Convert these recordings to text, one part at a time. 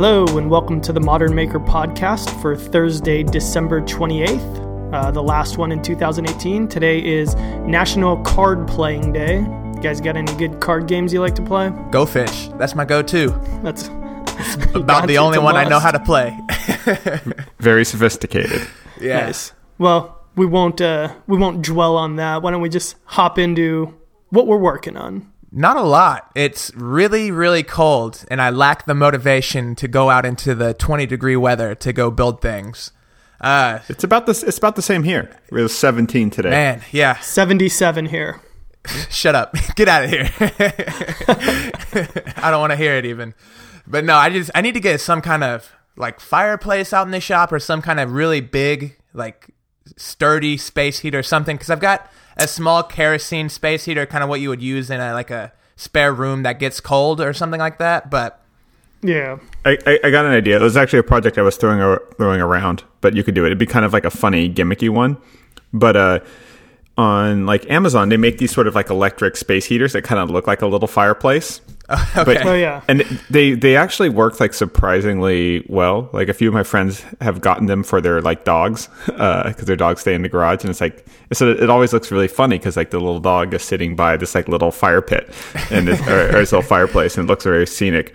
Hello, and welcome to the Modern Maker podcast for Thursday, December 28th, uh, the last one in 2018. Today is National Card Playing Day. You guys got any good card games you like to play? Go Fish. That's my go-to. That's, that's About the only one I know how to play. Very sophisticated. yeah. Nice. Well, we won't uh, we won't dwell on that. Why don't we just hop into what we're working on? Not a lot. It's really, really cold, and I lack the motivation to go out into the 20 degree weather to go build things. Uh, It's about this. It's about the same here. It was 17 today. man, yeah. 77 here. Shut up. Get out of here. I don't want to hear it even. But no, I just I need to get some kind of like fireplace out in the shop or some kind of really big like sturdy space heater or something because I've got a small kerosene space heater kind of what you would use in a like a spare room that gets cold or something like that, but Yeah. I, I, I got an idea. It was actually a project I was throwing ar- throwing around, but you could do it. It'd be kind of like a funny, gimmicky one. But uh, on like Amazon, they make these sort of like electric space heaters that kind of look like a little fireplace. But, Oh, yeah. and they they actually work like surprisingly well. Like a few of my friends have gotten them for their like dogs uh, because their dogs stay in the garage, and it's like so it always looks really funny because like the little dog is sitting by this like little fire pit and this, or, or this little fireplace, and it looks very scenic.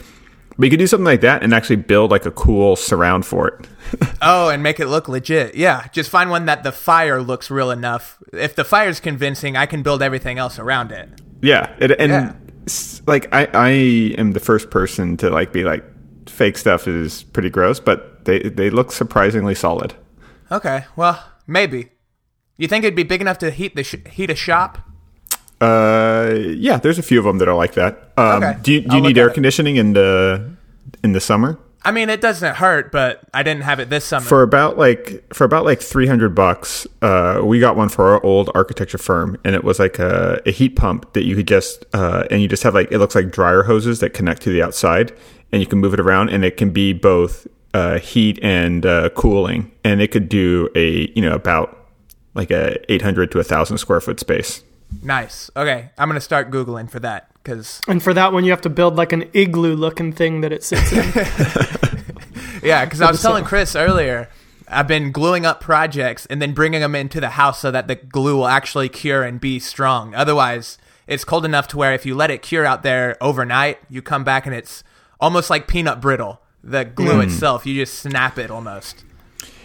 But you could do something like that and actually build like a cool surround for it. Oh, and make it look legit. Yeah, just find one that the fire looks real enough. If the fire's convincing, I can build everything else around it. Yeah, it, and Yeah. Like I, I am the first person to like be like fake stuff is pretty gross, but they they look surprisingly solid. Okay, well, maybe. You think it'd be big enough to heat the sh- heat a shop? Uh, yeah, there's a few of them that are like that. Um, Okay. Do you, do you need air it. conditioning in the in the summer? I mean, it doesn't hurt, but I didn't have it this summer. For about like for about like three hundred bucks, uh, we got one for our old architecture firm, and it was like a, a heat pump that you could just uh, and you just have like it looks like dryer hoses that connect to the outside, and you can move it around, and it can be both uh, heat and uh, cooling, and it could do a you know about like a eight hundred to a thousand square foot space. nice. Okay, I'm gonna start googling for that because And for that one, you have to build like an igloo looking thing that it sits in. yeah, because I was telling. Chris earlier, I've been gluing up projects and then bringing them into the house so that the glue will actually cure and be strong. Otherwise, it's cold enough to where if you let it cure out there overnight, you come back and it's almost like peanut brittle. The glue hmm. itself, you just snap it almost.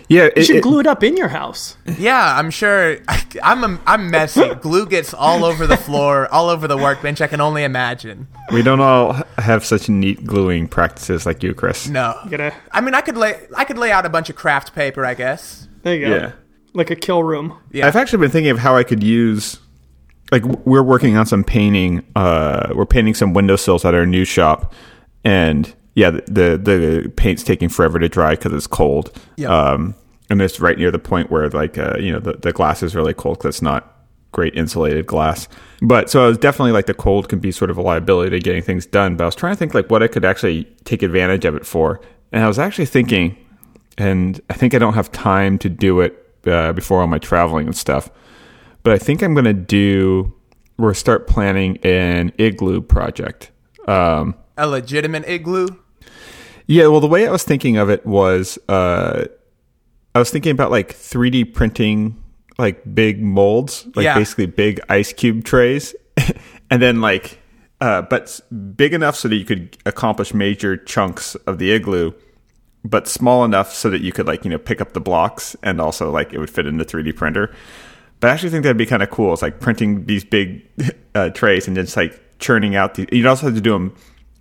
Yeah, You it, should it- glue it up in your house. Yeah, I'm sure. I, I'm a, I'm messy. Glue gets all over the floor, all over the workbench. I can only imagine. we don't all have such neat gluing practices like you, Chris. No, You gotta, I mean I could lay I could lay out a bunch of craft paper, I guess. there you go. Yeah. Like a kill room. Yeah. I've actually been thinking of how I could use like we're working on some painting uh we're painting some windowsills at our new shop and yeah the the, the paint's taking forever to dry cuz it's cold. Yeah. Um and it's right near the point where like uh you know the the glass is really cold cuz it's not great insulated glass. But so I was definitely like the cold can be sort of a liability to getting things done, but I was trying to think like what I could actually take advantage of it for. And I was actually thinking and I think I don't have time to do it uh, before all my traveling and stuff. But I think I'm going to do or start planning an igloo project. Um, A legitimate igloo. Yeah, well, the way I was thinking of it was uh, I was thinking about like 3D printing like big molds, like Yeah. basically big ice cube trays, and then like, uh, but big enough so that you could accomplish major chunks of the igloo, but small enough so that you could like you know pick up the blocks and also like it would fit in the 3D printer. But I actually think that'd be kind of cool. It's like printing these big uh, trays and then just like churning out the. You'd also have to do them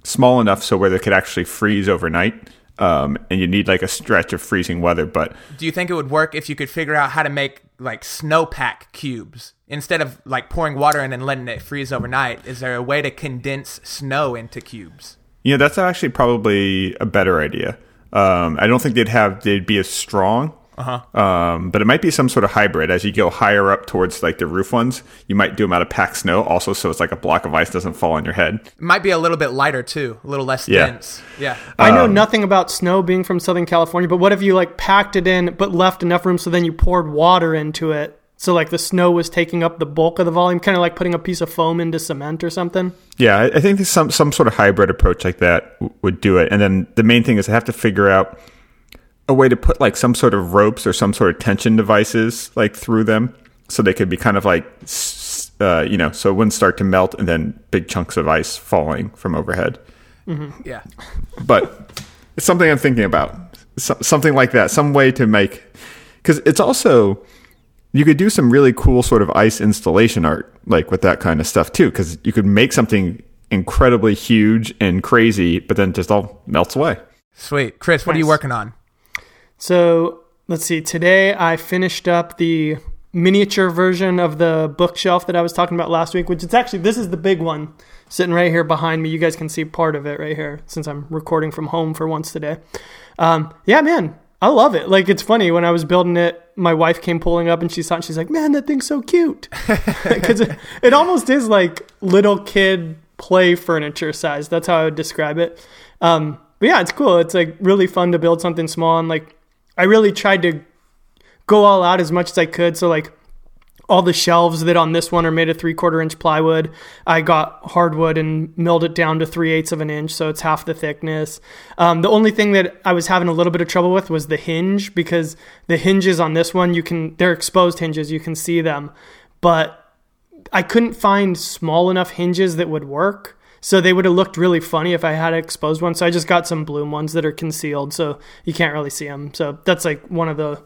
small enough so where they could actually freeze overnight. Um, and you need like a stretch of freezing weather, but Do you think it would work if you could figure out how to make like snowpack cubes instead of like pouring water in and letting it freeze overnight? Is there a way to condense snow into cubes? you know that's actually probably a better idea. Um, I don't think they'd have they'd be as strong. Uh-huh. Um, but it might be some sort of hybrid. As you go higher up towards like the roof ones, you might do them out of packed snow, also so it's like a block of ice doesn't fall on your head. It might be a little bit lighter too, a little less Yeah. dense. Yeah. I Um, know nothing about snow being from Southern California, but what if you like packed it in but left enough room so then you poured water into it So like the snow was taking up the bulk of the volume, kind of like putting a piece of foam into cement or something. Yeah, I, I think there's some some sort of hybrid approach like that w- would do it. And then the main thing is I have to figure out a way to put like some sort of ropes or some sort of tension devices like through them, so they could be kind of like, uh, you know, so it wouldn't start to melt and then big chunks of ice falling from overhead. Yeah. But it's something I'm thinking about. So, something like that, some way to make because it's also you could do some really cool sort of ice installation art like with that kind of stuff too because you could make something incredibly huge and crazy but then just all melts away Sweet. Chris, what are you working on? So let's see. Today I finished up the miniature version of the bookshelf that I was talking about last week, which is actually this is the big one sitting right here behind me. You guys can see part of it right here since I'm recording from home for once today. Um, yeah, man, I love it. Like it's funny when I was building it, my wife came pulling up and she saw it. And she's like, "Man, that thing's so cute," because it, it almost is like little kid play furniture size. That's how I would describe it. Um, but yeah, it's cool. It's like really fun to build something small and like I really tried to go all out as much as I could. So like all the shelves that on this one are made of three quarter inch plywood. I got hardwood and milled it down to three eighths of an inch, so it's half the thickness. Um, the only thing that I was having a little bit of trouble with was the hinge because the hinges on this one you can they're exposed hinges, you can see them, but I couldn't find small enough hinges that would work. So they would have looked really funny if I had an exposed one. So I just got some Blum ones that are concealed, so you can't really see them. So that's like one of the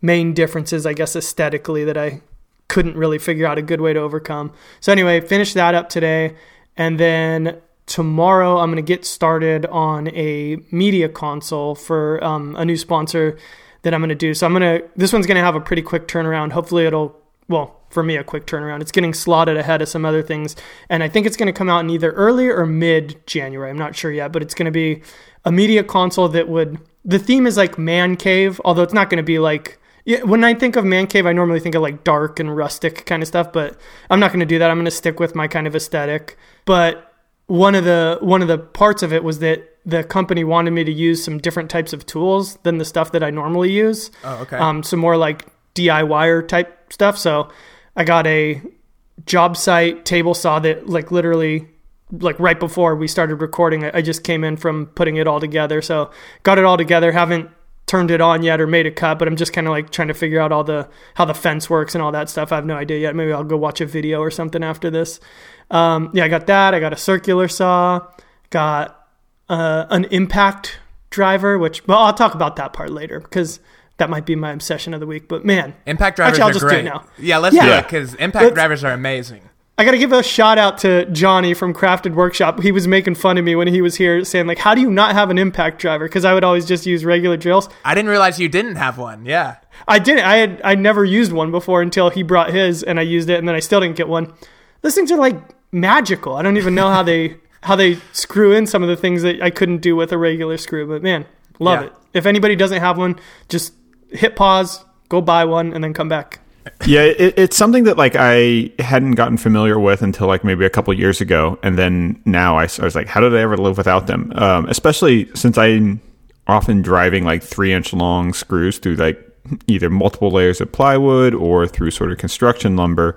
main differences, I guess, aesthetically that I couldn't really figure out a good way to overcome. So anyway, finish that up today, and then tomorrow I'm going to get started on a media console for um, a new sponsor that I'm going to do. So I'm going to this one's going to have a pretty quick turnaround. Hopefully it'll well for me a quick turnaround. It's getting slotted ahead of some other things, and I think it's going to come out in either early or mid January. I'm not sure yet, but it's going to be a media console that would. The theme is like man cave, although it's not going to be like. When I think of man cave, I normally think of like dark and rustic kind of stuff, but I'm not going to do that. I'm going to stick with my kind of aesthetic. But one of the one of the parts of it was that the company wanted me to use some different types of tools than the stuff that I normally use. Oh, okay. Um, some more like DIYer type stuff. So I got a job site table saw that like literally like right before we started recording I just came in from putting it all together. So got it all together. Haven't turned it on yet or made a cut, but I'm just kind of like trying to figure out all the how the fence works and all that stuff. I have no idea yet. Maybe I'll go watch a video or something after this. Um, yeah, I got that. I got a circular saw. Got uh, an impact driver, which well, I'll talk about that part later because that might be my obsession of the week. But man, Impact drivers Actually, I'll are just do great. it now. Yeah, let's Yeah. do it because impact Let's- drivers are amazing. I got to give a shout out to Johnny from Crafted Workshop. He was making fun of me when he was here, saying like, "How do you not have an impact driver?" Because I would always just use regular drills. I didn't realize you didn't have one. Yeah. I didn't. I had I never used one before until he brought his, and I used it, and then I still didn't get one. Those things are like magical. I don't even know how they how they screw in some of the things that I couldn't do with a regular screw. But man, love Yeah. it. If anybody doesn't have one, just hit pause, go buy one, and then come back. yeah it, it's something that like i hadn't gotten familiar with until like maybe a couple years ago and then now I was like how did i ever live without them? Um, especially since i'm often driving like three inch long screws through like either multiple layers of plywood or through sort of construction lumber.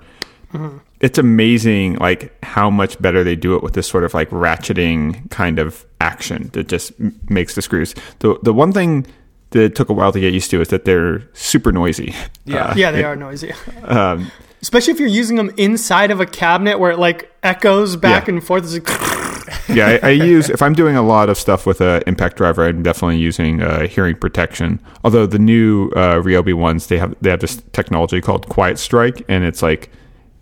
It's amazing like how much better they do it with this sort of like ratcheting kind of action that just m- makes the screws. The the one thing that it took a while to get used to is that they're super noisy Yeah. Uh, Yeah, they are noisy. um, Especially if you're using them inside of a cabinet where it like echoes back Yeah. and forth. It's like, yeah, I, I use if I'm doing a lot of stuff with a impact driver, I'm definitely using uh, hearing protection. Although the new uh, Ryobi ones, they have they have this technology called Quiet Strike, and it's like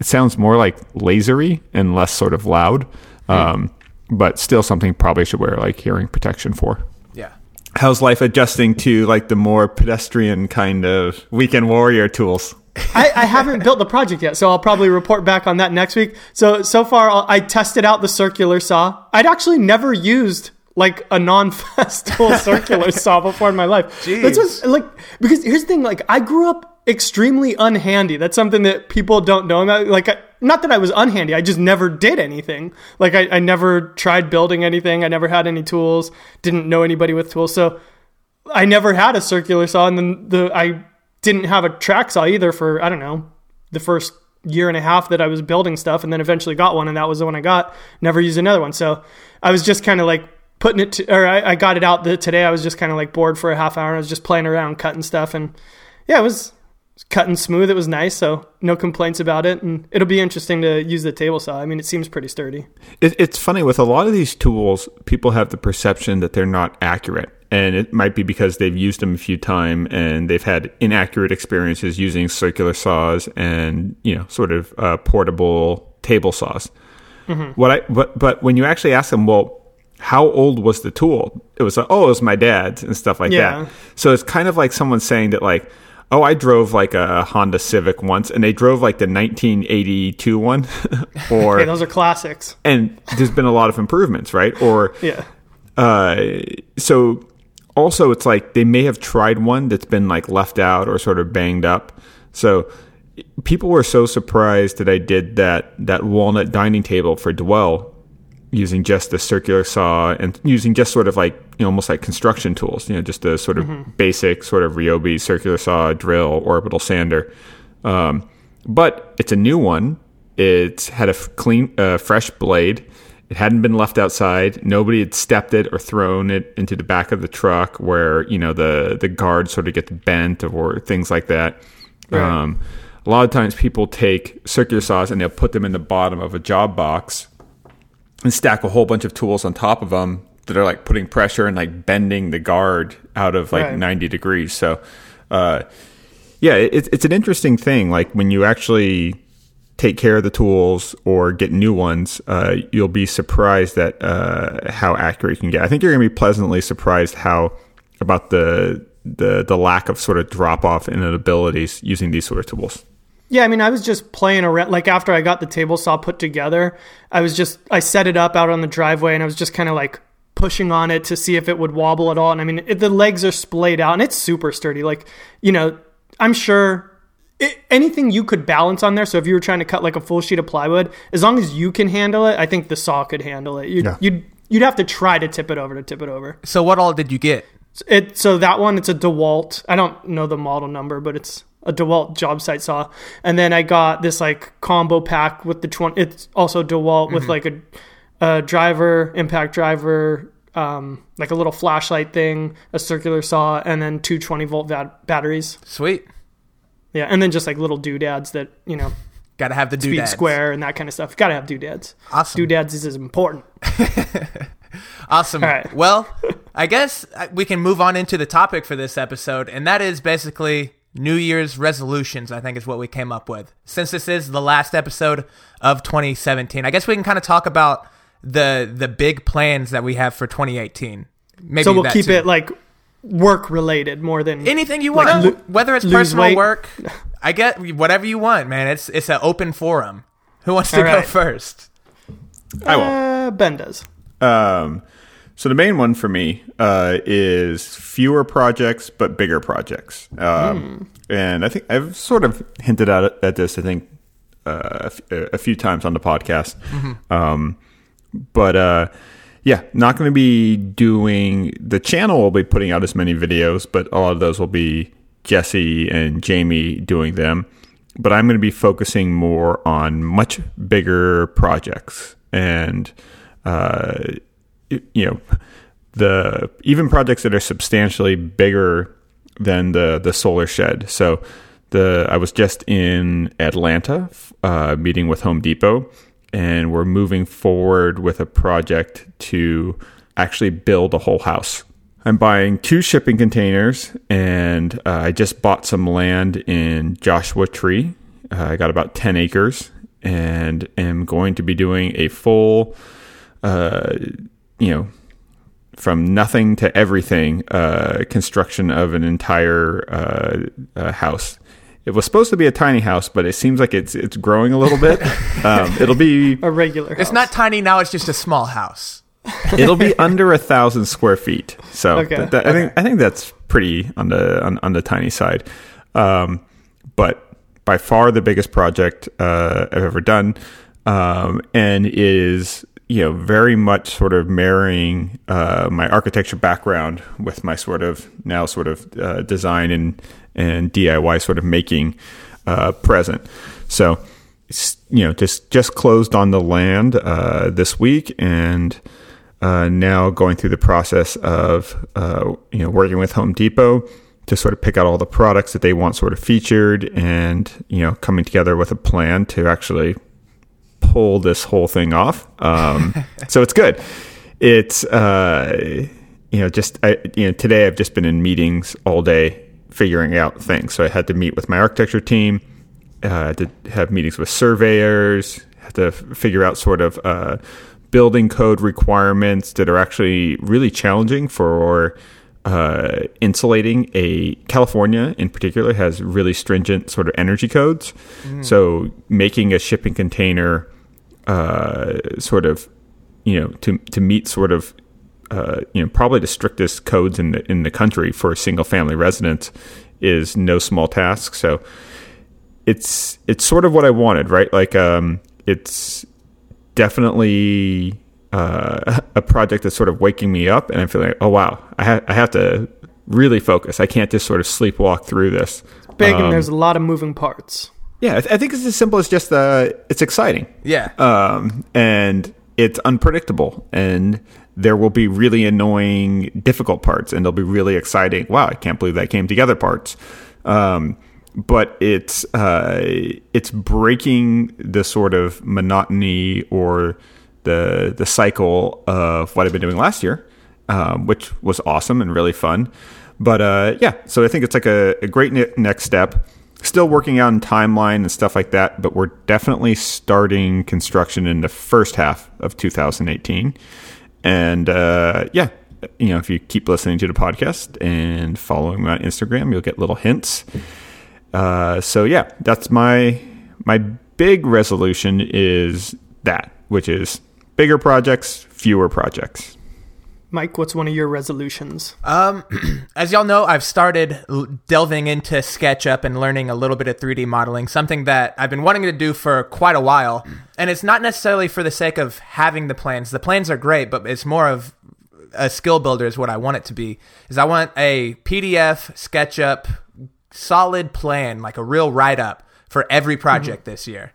it sounds more like lasery and less sort of loud, um, but still something probably should wear like hearing protection for. How's life adjusting to like the more pedestrian kind of weekend warrior tools? I, I haven't built the project yet, so I'll probably report back on that next week. So so far, I'll, I tested out the circular saw. I'd actually never used like a non-festool circular saw before in my life. That's what's like because here's the thing: like I grew up extremely unhandy. That's something that people don't know about. Like not that I was unhandy, I just never did anything. Like I, I never tried building anything. I never had any tools. Didn't know anybody with tools. So I never had a circular saw, and then the I didn't have a track saw either for I don't know the first year and a half that I was building stuff, and then eventually got one, and that was the one I got. Never used another one, so I was just kind of like putting it to, or I, I got it out the, today. I was just kind of like bored for a half hour. I was just playing around, cutting stuff, and yeah, it was cutting smooth. It was nice, so no complaints about it. And it'll be interesting to use the table saw. I mean, it seems pretty sturdy. It, it's funny with a lot of these tools, people have the perception that they're not accurate. And it might be because they've used them a few times and they've had inaccurate experiences using circular saws and, you know, sort of uh, portable table saws. Mm-hmm. What I, but, but when you actually ask them, well, how old was the tool? It was like, oh, it was my dad's and stuff like yeah. that. So it's kind of like someone saying that, like, oh, I drove like a Honda Civic once, and they drove like the 1982 one, or okay, those are classics. And there's been a lot of improvements, right? Or yeah. Uh, so also, it's like they may have tried one that's been like left out or sort of banged up. So people were so surprised that I did that that walnut dining table for Dwell using just the circular saw and using just sort of like you know almost like construction tools you know just the sort of mm-hmm. basic sort of ryobi circular saw drill orbital sander. Um, but it's a new one. It's had a f- clean uh, fresh blade. It hadn't been left outside. Nobody had stepped it or thrown it into the back of the truck where you know the the guard sort of gets bent or things like that. Right. um, a lot of times people take circular saws and they'll put them in the bottom of a job box and stack a whole bunch of tools on top of them that are like putting pressure and like bending the guard out of like right. 90 degrees. So, uh, yeah, it, it's an interesting thing. Like when you actually take care of the tools or get new ones, uh, you'll be surprised at uh, how accurate you can get. I think you're going to be pleasantly surprised how about the the the lack of sort of drop off in abilities using these sort of tools. Yeah, I mean, I was just playing around. Like after I got the table saw put together, I was just I set it up out on the driveway, and I was just kind of like pushing on it to see if it would wobble at all. And I mean, it, the legs are splayed out, and it's super sturdy. Like you know, I'm sure it, anything you could balance on there. So if you were trying to cut like a full sheet of plywood, as long as you can handle it, I think the saw could handle it. You'd, yeah. you'd you'd have to try to tip it over to tip it over. So what all did you get? It so that one it's a DeWalt. I don't know the model number, but it's a DeWalt job site saw, and then I got this like combo pack with the twenty. It's also DeWalt mm-hmm. with like a, a, driver, impact driver, um, like a little flashlight thing, a circular saw, and then two 20 volt bat- batteries. Sweet. Yeah, and then just like little doodads that you know. Got to have the doodads. Speed square and that kind of stuff. Got to have doodads. Awesome. Doodads is important. awesome. All right. Well, I guess uh, we can move on into the topic for this episode, and that is basically New Year's resolutions, I think is what we came up with. Since this is the last episode of 2017, I guess we can kind of talk about the the big plans that we have for 2018. Maybe so we'll keep too. it like work related more than anything you want, like, lo- whether it's personal weight. work. I get whatever you want, man. It's it's an open forum. Who wants to right. go first? I will. Uh, ben does. Um, so the main one for me uh, is fewer projects but bigger projects, um, mm. and I think I've sort of hinted at, at this. I think uh, a few times on the podcast, mm-hmm. um, but uh, yeah, not going to be doing the channel. Will be putting out as many videos, but a lot of those will be Jesse and Jamie doing them. But I'm going to be focusing more on much bigger projects and uh, you know the even projects that are substantially bigger than the the solar shed. So the I was just in Atlanta uh, meeting with Home Depot, and we're moving forward with a project to actually build a whole house. I'm buying two shipping containers, and uh, I just bought some land in Joshua Tree. Uh, I got about 10 acres, and am going to be doing a full uh, you know, from nothing to everything uh, construction of an entire uh, uh, house. It was supposed to be a tiny house, but it seems like it's it's growing a little bit. Um, it'll be a regular. House. It's not tiny now; it's just a small house. it'll be under a thousand square feet. So okay. th- th- I think I think that's pretty on the on, on the tiny side. Um, but by far the biggest project uh, I've ever done, um, and is you know, very much sort of marrying uh, my architecture background with my sort of now sort of uh, design and and DIY sort of making. uh, present. So, you know, just just closed on the land uh, this week, and uh, now going through the process of uh, you know working with Home Depot to sort of pick out all the products that they want sort of featured, and you know coming together with a plan to actually pull this whole thing off. Um, so it's good. It's uh, you know just I, you know today I've just been in meetings all day figuring out things. So I had to meet with my architecture team, uh, had to have meetings with surveyors, had to figure out sort of uh, building code requirements that are actually really challenging for uh, insulating a California in particular has really stringent sort of energy codes. So making a shipping container uh, sort of you know to to meet sort of uh, you know probably the strictest codes in the in the country for a single family residence is no small task. So it's it's sort of what I wanted, right? Like um, it's definitely uh, a project that's sort of waking me up, and I'm feeling like, oh wow, I, ha- I have to really focus. I can't just sort of sleepwalk through this. Big and there's a lot of moving parts. Yeah, I, th- I think it's as simple as just uh, it's exciting. Yeah. um, and it's unpredictable and there will be really annoying difficult parts and there'll be really exciting. Wow i can't believe that came together parts. Um, but it's uh, it's breaking the sort of monotony or the the cycle of what i've been doing last year um, which was awesome and really fun. But uh, yeah so i think it's like a, a great ne- next step still working out in timeline and stuff like that, but we're definitely starting construction in the first half of 2018. And uh, yeah, you know, if you keep listening to the podcast and following me on Instagram, you'll get little hints. Uh, so yeah, that's my my big resolution is that, which is bigger projects, fewer projects. Mike, what's one of your resolutions? Um, as y'all know, I've started l- delving into SketchUp and learning a little bit of 3D modeling, something that I've been wanting to do for quite a while. And it's not necessarily for the sake of having the plans. The plans are great, but it's more of a skill builder is what I want it to be. Is I want a PDF SketchUp solid plan, like a real write up for every project this year.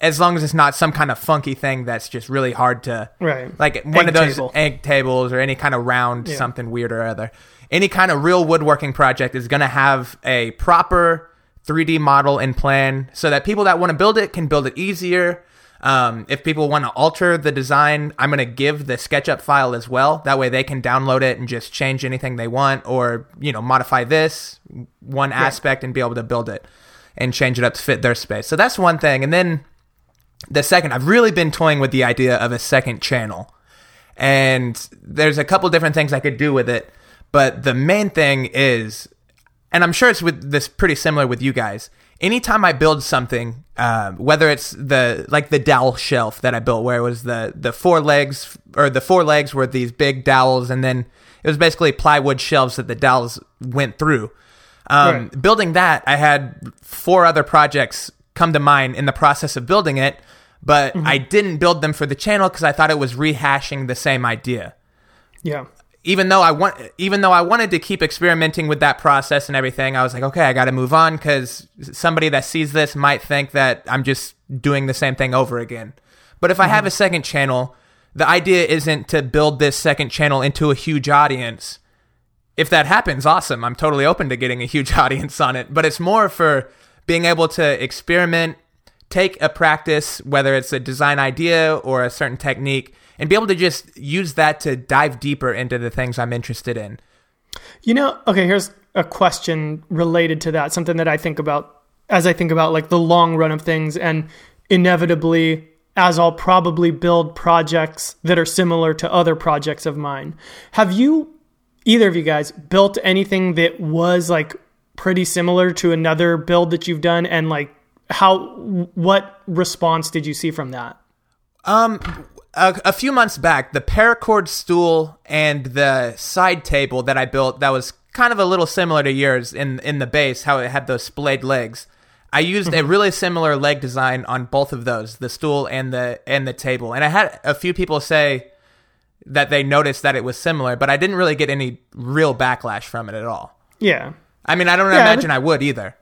As long as it's not some kind of funky thing that's just really hard to Right. like one Egg of those table. egg tables or any kind of round Yeah. something weird or other. Any kind of real woodworking project is going to have a proper 3D model and plan so that people that want to build it can build it easier. Um, if people want to alter the design, I'm going to give the SketchUp file as well. That way they can download it and just change anything they want or, you know, modify this one aspect and be able to build it and change it up to fit their space. So that's one thing. And then the second, I've really been toying with the idea of a second channel. And there's a couple different things I could do with it. But the main thing is, and I'm sure it's with this pretty similar with you guys. Anytime I build something, uh, whether it's the like the dowel shelf that I built, where it was the the four legs or the four legs were these big dowels, and then it was basically plywood shelves that the dowels went through. Um, Right. Building that, I had four other projects come to mind in the process of building it, but mm-hmm. I didn't build them for the channel because I thought it was rehashing the same idea Yeah. even though I want, even though I wanted to keep experimenting with that process and everything, I was like, okay, I got to move on because somebody that sees this might think that I'm just doing the same thing over again. But if I have mm-hmm. a second channel, the idea isn't to build this second channel into a huge audience. If that happens, awesome. I'm totally open to getting a huge audience on it. But it's more for being able to experiment, take a practice, whether it's a design idea or a certain technique, and be able to just use that to dive deeper into the things I'm interested in. You know, okay, here's a question related to that, something that I think about as I think about like the long run of things and inevitably as I'll probably build projects that are similar to other projects of mine. Have you either of you guys built anything that was like pretty similar to another build that you've done and like how what response did you see from that? Um, a, a few months back, the paracord stool and the side table that I built that was kind of a little similar to yours in in the base, how it had those splayed legs. I used a really similar leg design on both of those, the stool and the and the table. And I had a few people say that they noticed that it was similar, but I didn't really get any real backlash from it at all. Yeah. I mean, I don't Yeah, imagine I would either.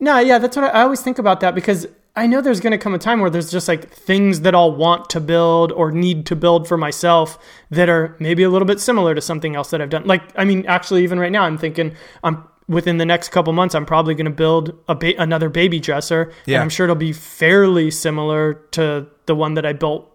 No, yeah, that's what I, I always think about that because I know there's going to come a time where there's just like things that I'll want to build or need to build for myself that are maybe a little bit similar to something else that I've done. Like, I mean, actually, even right now, I'm thinking I'm within the next couple months, I'm probably going to build a ba- another baby dresser, Yeah. and I'm sure it'll be fairly similar to the one that I built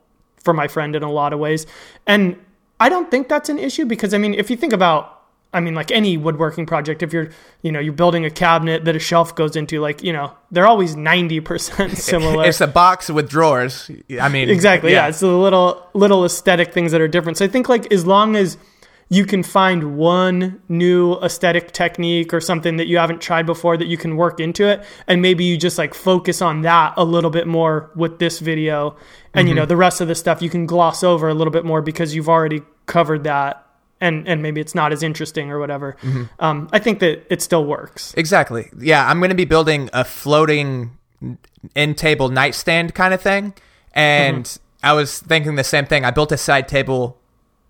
for my friend in a lot of ways. And I don't think that's an issue because I mean, if you think about I mean, like any woodworking project, if you're, you know, you're building a cabinet that a shelf goes into, like, you know, they're always 90% similar. It's a box with drawers. I mean, exactly. Yeah. It's the little, little aesthetic things that are different. So I think like as long as you can find one new aesthetic technique or something that you haven't tried before that you can work into it and maybe you just like focus on that a little bit more with this video and you mm-hmm. know the rest of the stuff you can gloss over a little bit more because you've already covered that and and maybe it's not as interesting or whatever um, i think that it still works Exactly. Yeah, I'm going to be building a floating end table nightstand kind of thing. And Mm-hmm. I was thinking the same thing. I built a side table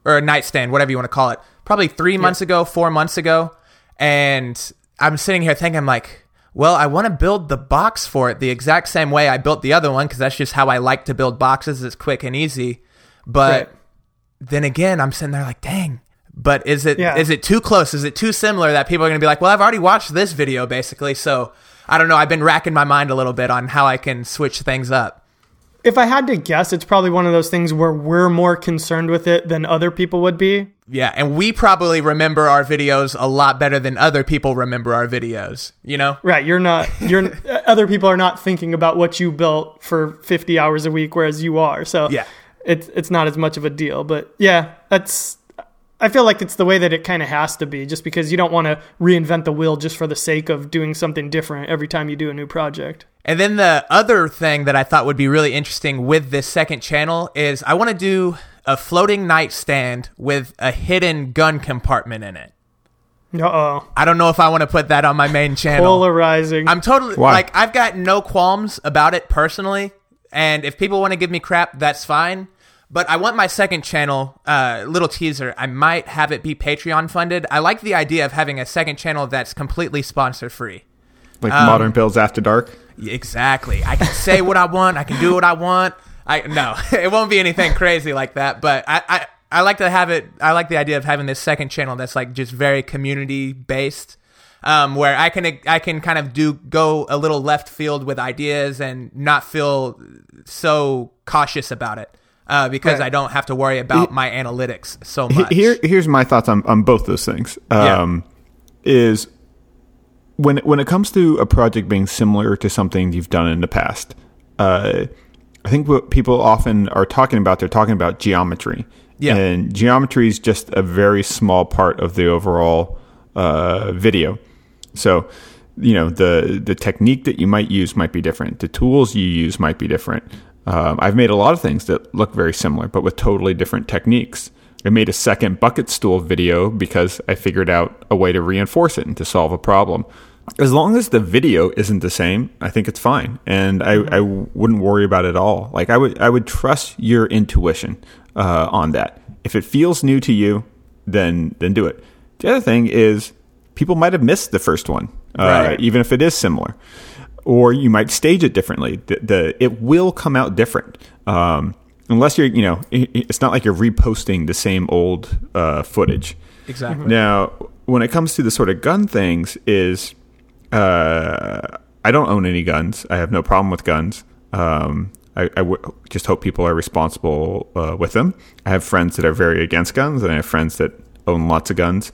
or a nightstand, whatever you want to call it, probably three months ago, four months ago. And I'm sitting here thinking, I'm like, well, I want to build the box for it the exact same way I built the other one because that's just how I like to build boxes. It's quick and easy. But Right. then again, I'm sitting there like, dang. But is it is Yeah. it too close? Is it too similar that people are going to be like, well, I've already watched this video basically, so I don't know. I've been racking my mind a little bit on how I can switch things up. if i had to guess it's probably one of those things where we're more concerned with it than other people would be Yeah, and we probably remember our videos a lot better than other people remember our videos. You know? Right, you're not. You're other people are not thinking about what you built for 50 hours a week, whereas you are. So Yeah. it's it's not as much of a deal. But yeah, that's. I feel like it's the way that it kind of has to be, just because you don't want to reinvent the wheel just for the sake of doing something different every time you do a new project. And then the other thing that I thought would be really interesting with this second channel is I want to do a floating nightstand with a hidden gun compartment in it. Uh oh, I don't know if I want to put that on my main channel. polarizing. I'm totally Why? like I've got no qualms about it personally, and if people want to give me crap, that's fine. But I want my second channel, uh, little teaser. I might have it be Patreon funded. I like the idea of having a second channel that's completely sponsor free. Like Um, modern builds after dark. Exactly. I can say what I want. I can do what I want. I no, it won't be anything crazy like that. But I, I, I like to have it. I like the idea of having this second channel that's like just very community based, um, where I can I can kind of do go a little left field with ideas and not feel so cautious about it. Uh, because Right. I don't have to worry about my analytics so much. Here, here's my thoughts on, on both those things. Yeah. Um, Is when when it comes to a project being similar to something you've done in the past, uh, I think what people often are talking about, they're talking about geometry. Yeah. And geometry is just a very small part of the overall uh, video. So, you know, the the technique that you might use might be different. The tools you use might be different. Um, I've made a lot of things that look very similar, but with totally different techniques. I made a second bucket stool video because I figured out a way to reinforce it and to solve a problem. As long as the video isn't the same, I think it's fine, and I, I wouldn't worry about it at all. Like I would, I would trust your intuition uh, on that. If it feels new to you, then then do it. The other thing is people might have missed the first one, uh, Right. even if it is similar, or you might stage it differently. The, the it will come out different. Um, unless you're, you know, i- i- it's not like you're reposting the same old uh, footage. exactly. Now, when it comes to the sort of gun things, is uh, I don't own any guns. I have no problem with guns. Um, I, I w- just hope people are responsible uh, with them. I have friends that are very against guns, and I have friends that own lots of guns.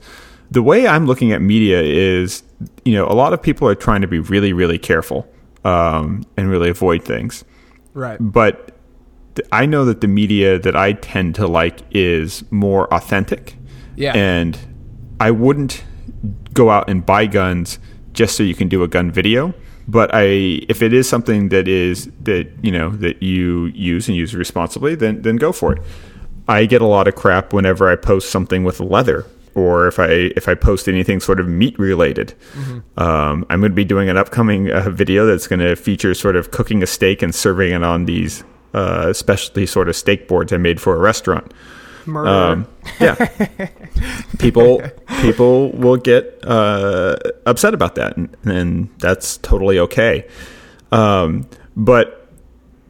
The way I'm looking at media is, you know, a lot of people are trying to be really, really careful um, and really avoid things Right. but th- I know that the media that I tend to like is more authentic. Yeah. And I wouldn't go out and buy guns just so you can do a gun video. But I, if it is something that is that you know that you use and use responsibly, then then go for it. I get a lot of crap whenever I post something with leather, or if I if I post anything sort of meat related. Um, I'm going to be doing an upcoming uh, video that's going to feature sort of cooking a steak and serving it on these uh, specialty sort of steak boards I made for a restaurant. Murder. Um, yeah, people people will get uh, upset about that, and, and that's totally okay. Um, but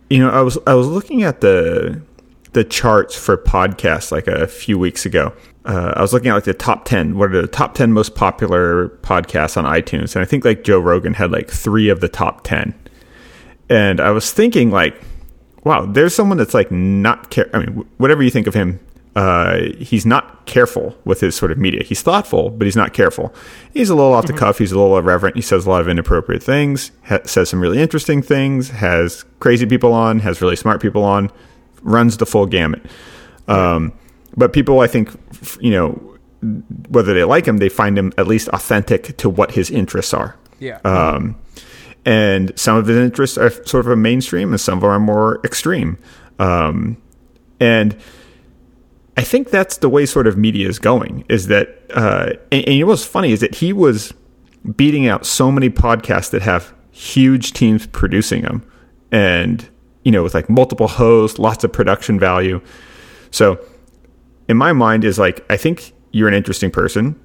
you know, I was I was looking at the the charts for podcasts like a few weeks ago. Uh, I was looking at like the top ten. What are the top ten most popular podcasts on iTunes? And I think like Joe Rogan had like three of the top ten. And I was thinking like, wow, there's someone that's like not care. I mean, whatever you think of him, uh, he's not careful with his sort of media. He's thoughtful, but he's not careful. He's a little off the cuff. He's a little irreverent. He says a lot of inappropriate things. Ha- says some really interesting things. Has crazy people on. Has really smart people on. Runs the full gamut. Um, but people, I think, you know, whether they like him, they find him at least authentic to what his interests are. Yeah. Um, and some of his interests are sort of a mainstream, and some of them are more extreme. Um, and I think that's the way sort of media is going. Is that uh, and, and you know what's funny is that he was beating out so many podcasts that have huge teams producing them, and you know with like multiple hosts, lots of production value. So in my mind is like I think you're an interesting person.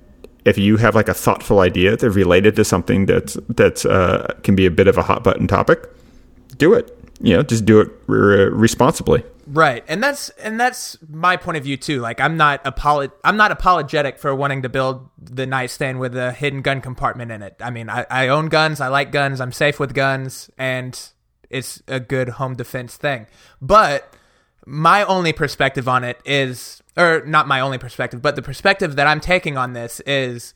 If you have like a thoughtful idea that's related to something that's that's uh, can be a bit of a hot button topic, do it. You know, just do it re- responsibly. Right, and that's and that's my point of view too. Like I'm not apolo- I'm not apologetic for wanting to build the nightstand with a hidden gun compartment in it. I mean, I, I own guns, I like guns, I'm safe with guns, and it's a good home defense thing. But my only perspective on it is, or not my only perspective, but the perspective that I'm taking on this is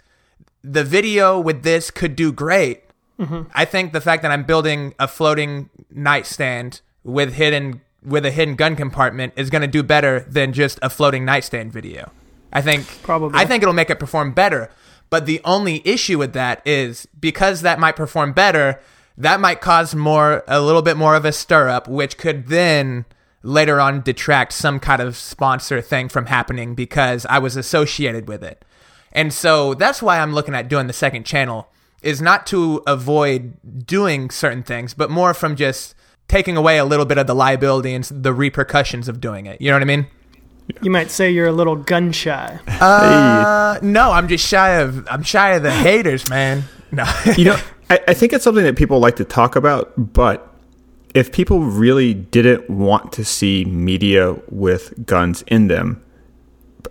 the video with this could do great. Mm-hmm. I think the fact that I'm building a floating nightstand with hidden with a hidden gun compartment is going to do better than just a floating nightstand video. I think Probably. I think it'll make it perform better. But the only issue with that is because that might perform better, that might cause more a little bit more of a stir up, which could then later on detract some kind of sponsor thing from happening because I was associated with it. And so that's why I'm looking at doing the second channel is not to avoid doing certain things, but more from just taking away a little bit of the liability and the repercussions of doing it. You know what I mean? you might say you're a little gun shy. Uh, no, I'm just shy of I'm shy of the haters, man. No. you know, I, I think it's something that people like to talk about, but if people really didn't want to see media with guns in them,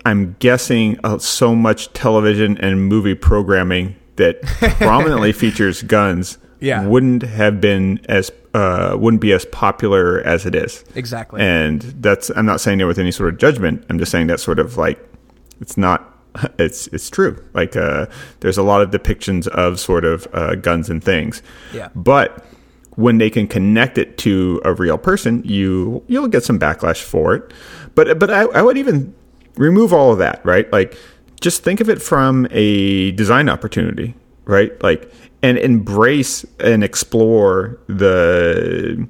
I'm guessing uh, so much television and movie programming that prominently features guns Yeah. wouldn't have been as uh, wouldn't be as popular as it is. exactly. And that's I'm not saying it with any sort of judgment. I'm just saying that sort of like it's not it's it's true. Like uh, there's a lot of depictions of sort of uh, guns and things. Yeah. But when they can connect it to a real person, you you'll get some backlash for it. But but I, I would even remove all of that, right? Like just think of it from a design opportunity, right? Like and embrace and explore the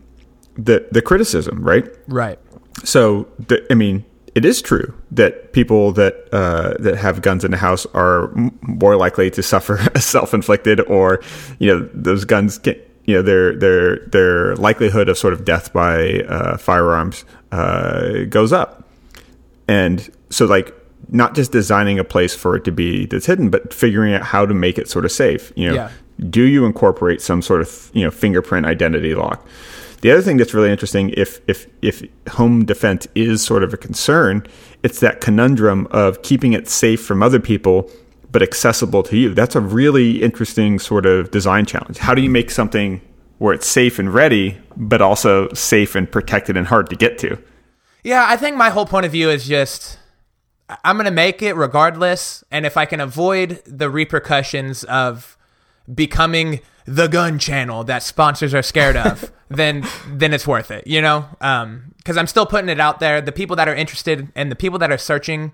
the the criticism, right? right. So, the, I mean, it is true that people that uh, that have guns in the house are m- more likely to suffer a self-inflicted, or you know, those guns get you know their their their likelihood of sort of death by uh, firearms uh, goes up, and so like not just designing a place for it to be that's hidden, but figuring out how to make it sort of safe. You know, Yeah. do you incorporate some sort of you know fingerprint identity lock? The other thing that's really interesting, if if if home defense is sort of a concern, it's that conundrum of keeping it safe from other people but accessible to you. That's a really interesting sort of design challenge. How do you make something where it's safe and ready, but also safe and protected and hard to get to? Yeah, I think my whole point of view is just I'm going to make it regardless. And if I can avoid the repercussions of becoming the gun channel that sponsors are scared of, then then it's worth it, you know? Um, because I'm still putting it out there. The people that are interested and the people that are searching,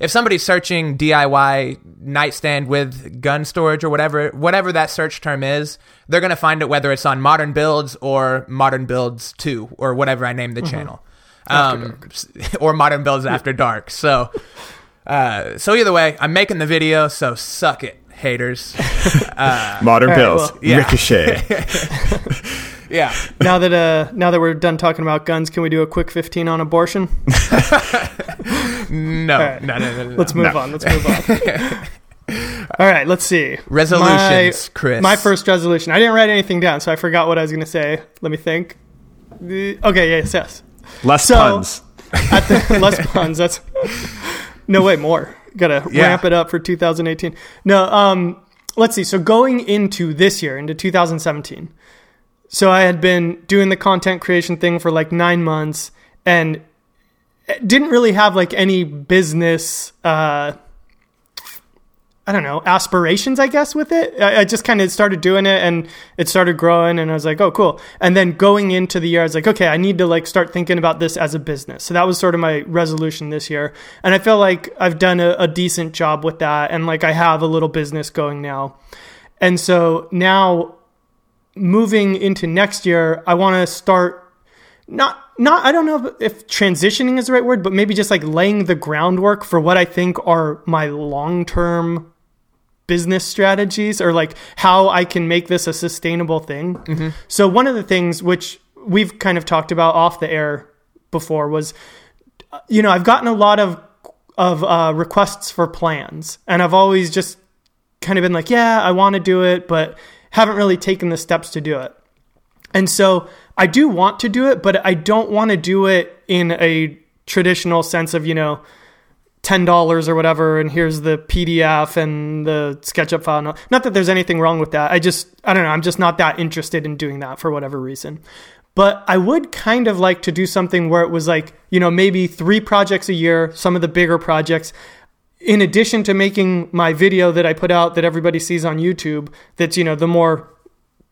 if somebody's searching DIY nightstand with gun storage or whatever, whatever that search term is, they're gonna find it whether it's on Modern Builds or Modern Builds Two or whatever I name the channel, um, or Modern Builds After Dark. So, uh, so either way, I'm making the video. So suck it, haters. Modern right, Bills, well- Yeah. Ricochet. Yeah. Now that uh, now that we're done talking about guns, can we do a quick 15 on abortion? No. Right. No, no, no, no. Let's move on. Let's move on. All right, let's see. Resolutions, my, Chris. My first resolution. I didn't write anything down, so I forgot what I was going to say. Let me think. Okay, yes, yes. Less So- puns. At the less puns. That's no way more. Got to Yeah. ramp it up for 2018. No, um, let's see. So going into this year, into 2017. So I had been doing the content creation thing for like nine months, and didn't really have like any business. Uh, I don't know, aspirations, I guess, with it. I, I just kind of started doing it and it started growing and I was like, oh, cool. And then going into the year, I was like, okay, I need to like start thinking about this as a business. So that was sort of my resolution this year. And I feel like I've done a, a decent job with that. And like I have a little business going now. And so now moving into next year, I want to start not not I don't know if transitioning is the right word, but maybe just like laying the groundwork for what I think are my long-term business strategies or like how I can make this a sustainable thing. So one of the things which we've kind of talked about off the air before was you know, I've gotten a lot of of uh, requests for plans and I've always just kind of been like, yeah, I want to do it, but haven't really taken the steps to do it. And so I do want to do it, but I don't want to do it in a traditional sense of, you know, $10 or whatever, and here's the PDF and the SketchUp file. Not that there's anything wrong with that. I just, I don't know, I'm just not that interested in doing that for whatever reason. But I would kind of like to do something where it was like, you know, maybe three projects a year, some of the bigger projects, in addition to making my video that I put out that everybody sees on YouTube, that's, you know, the more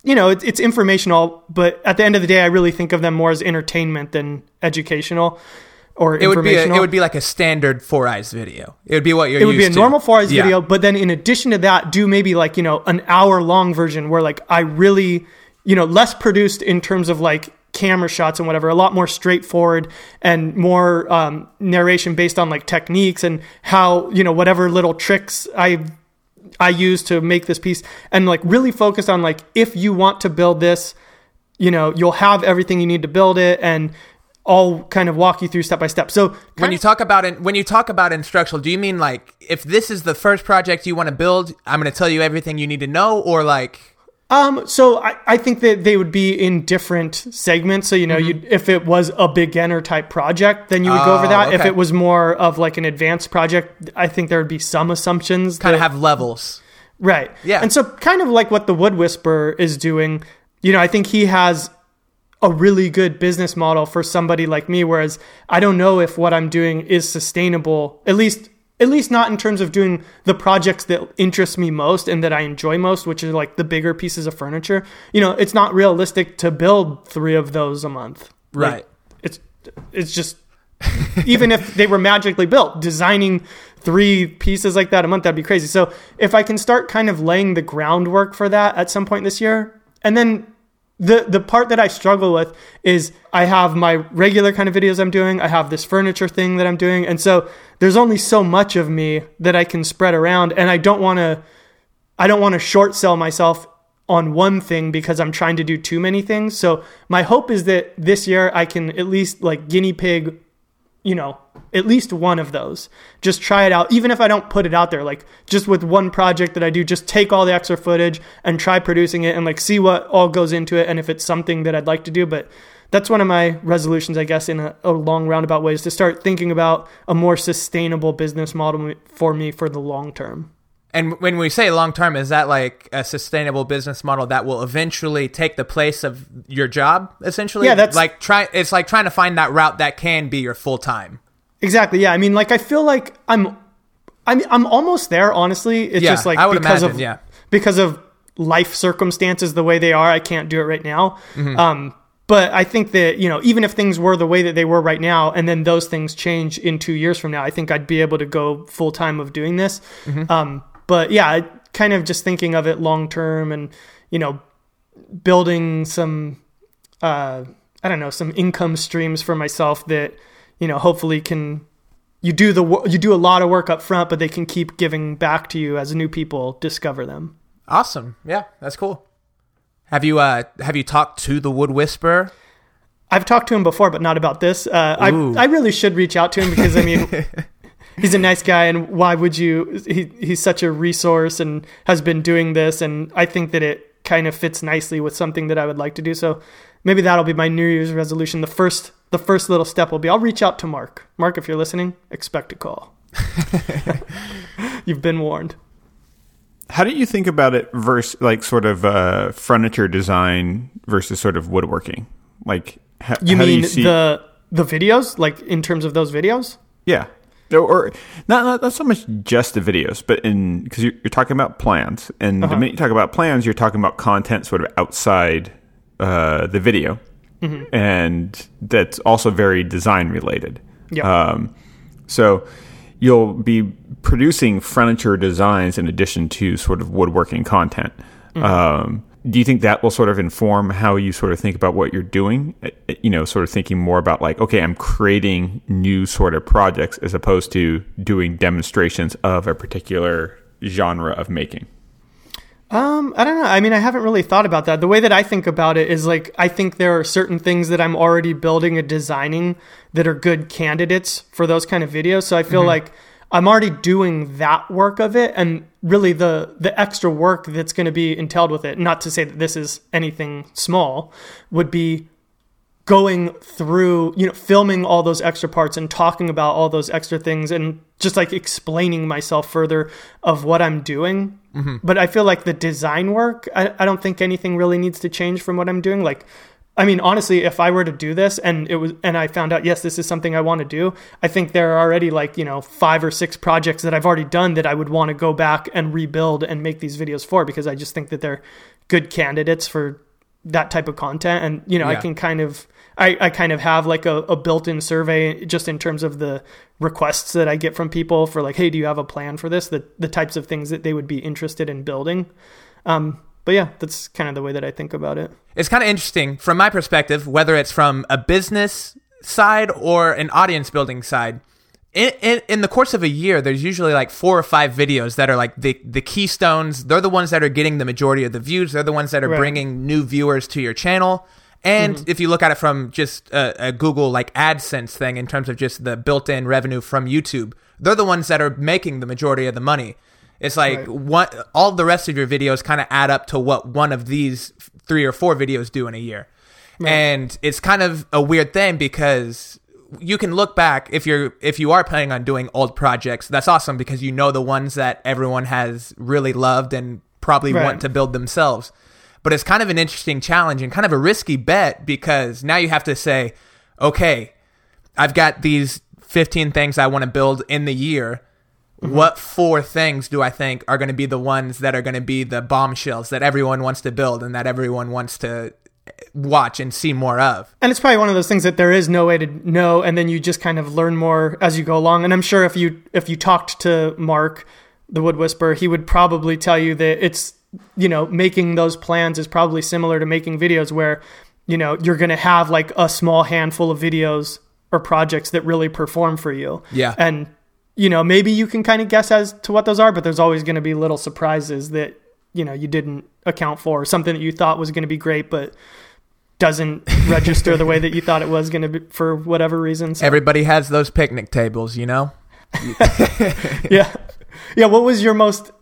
you know, it's, it's informational, but at the end of the day, I really think of them more as entertainment than educational or It would be a, it would be like a standard four eyes video. It would be what you're It would be a to. normal four eyes Yeah. video, but then in addition to that, do maybe like, you know, an hour long version where like I really, you know, less produced in terms of like camera shots and whatever, a lot more straightforward and more um, narration based on like techniques and how, you know, whatever little tricks I I use to make this piece and like really focused on like if you want to build this, you know, you'll have everything you need to build it and I'll kind of walk you through step by step. So When you talk about it, when you talk about instructional, do you mean like if this is the first project you want to build, I'm going to tell you everything you need to know, or like Um, so I, I think that they would be in different segments. So you know, you if it was a beginner type project, then you would go over Mm-hmm. Oh, that. If it was more of like an advanced project, I think there would be some assumptions. kind of have levels? right. Yeah. and so kind of like what the Wood Whisperer is doing. You know, I think he has a really good business model for somebody like me. Whereas I don't know if what I'm doing is sustainable. At least. At least not in terms of doing the projects that interest me most and that I enjoy most, which are like the bigger pieces of furniture. You know, it's not realistic to build three of those a month. Like, Right. it's it's just even if they were magically built, designing three pieces like that a month, that'd be crazy. So if I can start kind of laying the groundwork for that at some point this year, and then the the part that I struggle with is I have my regular kind of videos I'm doing, I have this furniture thing that I'm doing, and so there's only so much of me that I can spread around, and I don't want to I don't want to short sell myself on one thing because I'm trying to do too many things. So my hope is that this year I can at least like guinea pig, you know, at least one of those. Just try it out, even if I don't put it out there. Like just with one project that I do, just take all the extra footage and try producing it and like see what all goes into it and if it's something that I'd like to do. But that's one of my resolutions, I guess, in a, a long roundabout way is to start thinking about a more sustainable business model for me for the long term. And when we say long term, is that like a sustainable business model that will eventually take the place of your job? Essentially, Yeah, that's- like try. It's like trying to find that route that can be your full time. Exactly. Yeah. I mean, like, I feel like I'm, I'm, I'm almost there. Honestly, it's Yeah, just like I would because imagine, of yeah. because of life circumstances the way they are. I can't do it right now. Mm-hmm. Um, but I think that you know, even if things were the way that they were right now, and then those things change in two years from now, I think I'd be able to go full time of doing this. Mm-hmm. Um, but yeah, kind of just thinking of it long term, and you know, building some uh, I don't know some income streams for myself that you know hopefully can you do the you do a lot of work up front, but they can keep giving back to you as new people discover them. Awesome. Yeah, that's cool. Have you uh have you talked to the Wood Whisperer? I've talked to him before, but not about this. Uh, I I really should reach out to him because I mean. He's a nice guy, and why would you? He, he's such a resource and has been doing this, and I think that it kind of fits nicely with something that I would like to do. So maybe that'll be my New Year's resolution. The first, the first little step will be I'll reach out to Mark. Mark, if you're listening, expect a call. You've been warned. How do you think about it versus like sort of uh, furniture design versus sort of woodworking? Like, ha- You mean see- the the videos, like in terms of those videos? Yeah. Or- Or not, not not so much just the videos, but in because you're, you're talking about plans, and Uh-huh. the minute you talk about plans, you're talking about content sort of outside uh, the video, Mm-hmm. and that's also very design related. Yeah. Um, so you'll be producing furniture designs in addition to sort of woodworking content. Mm-hmm. Um, do you think that will sort of inform how you sort of think about what you're doing? Uh, You know, sort of thinking more about like, okay, I'm creating new sort of projects as opposed to doing demonstrations of a particular genre of making. Um, I don't know. I mean, I haven't really thought about that. The way that I think about it is like I think there are certain things that I'm already building and designing that are good candidates for those kind of videos. So I feel like I'm already doing that work of it and really the the extra work that's going to be entailed with it, not to say that this is anything small, would be going through, you know, filming all those extra parts and talking about all those extra things and just like explaining myself further of what I'm doing. Mm-hmm. But I feel like the design work, I, I don't think anything really needs to change from what I'm doing. Like, I mean, honestly, if I were to do this and it was, and I found out, yes, this is something I want to do, I think there are already like, you know, five or six projects that I've already done that I would want to go back and rebuild and make these videos for because I just think that they're good candidates for that type of content. And, you know, I can kind of, I, I kind of have like a, a built-in survey just in terms of the requests that I get from people for like, hey, do you have a plan for this? The the types of things that they would be interested in building. Um, but yeah, that's kind of the way that I think about it. It's kind of interesting from my perspective, whether it's from a business side or an audience building side. In, in, in the course of a year, there's usually like four or five videos that are like the, the keystones. They're the ones that are getting the majority of the views. They're the ones that are Right. bringing new viewers to your channel. And mm-hmm. if you look at it from just a, a Google like AdSense thing in terms of just the built-in revenue from YouTube, they're the ones that are making the majority of the money. It's like Right. what all the rest of your videos kind of add up to what one of these three or four videos do in a year. And it's kind of a weird thing because you can look back if you're if you are planning on doing old projects, that's awesome because you know the ones that everyone has really loved and probably Right. want to build themselves. But it's kind of an interesting challenge and kind of a risky bet because now you have to say, okay, I've got these 15 things I want to build in the year. Mm-hmm. What four things do I think are going to be the ones that are going to be the bombshells that everyone wants to build and that everyone wants to eh, watch and see more of? And it's probably one of those things that there is no way to know, and then you just kind of learn more as you go along. And I'm sure if you if you talked to Mark, the Wood Whisperer, he would probably tell you that it's you know making those plans is probably similar to making videos where you know you're going to have like a small handful of videos or projects that really perform for you. Yeah. And you know maybe you can kind of guess as to what those are, but there's always going to be little surprises that you know you didn't account for, or something that you thought was going to be great, but doesn't register the way that you thought it was going to be for whatever reason. So, Everybody has those picnic tables, you know? yeah, yeah. What was your most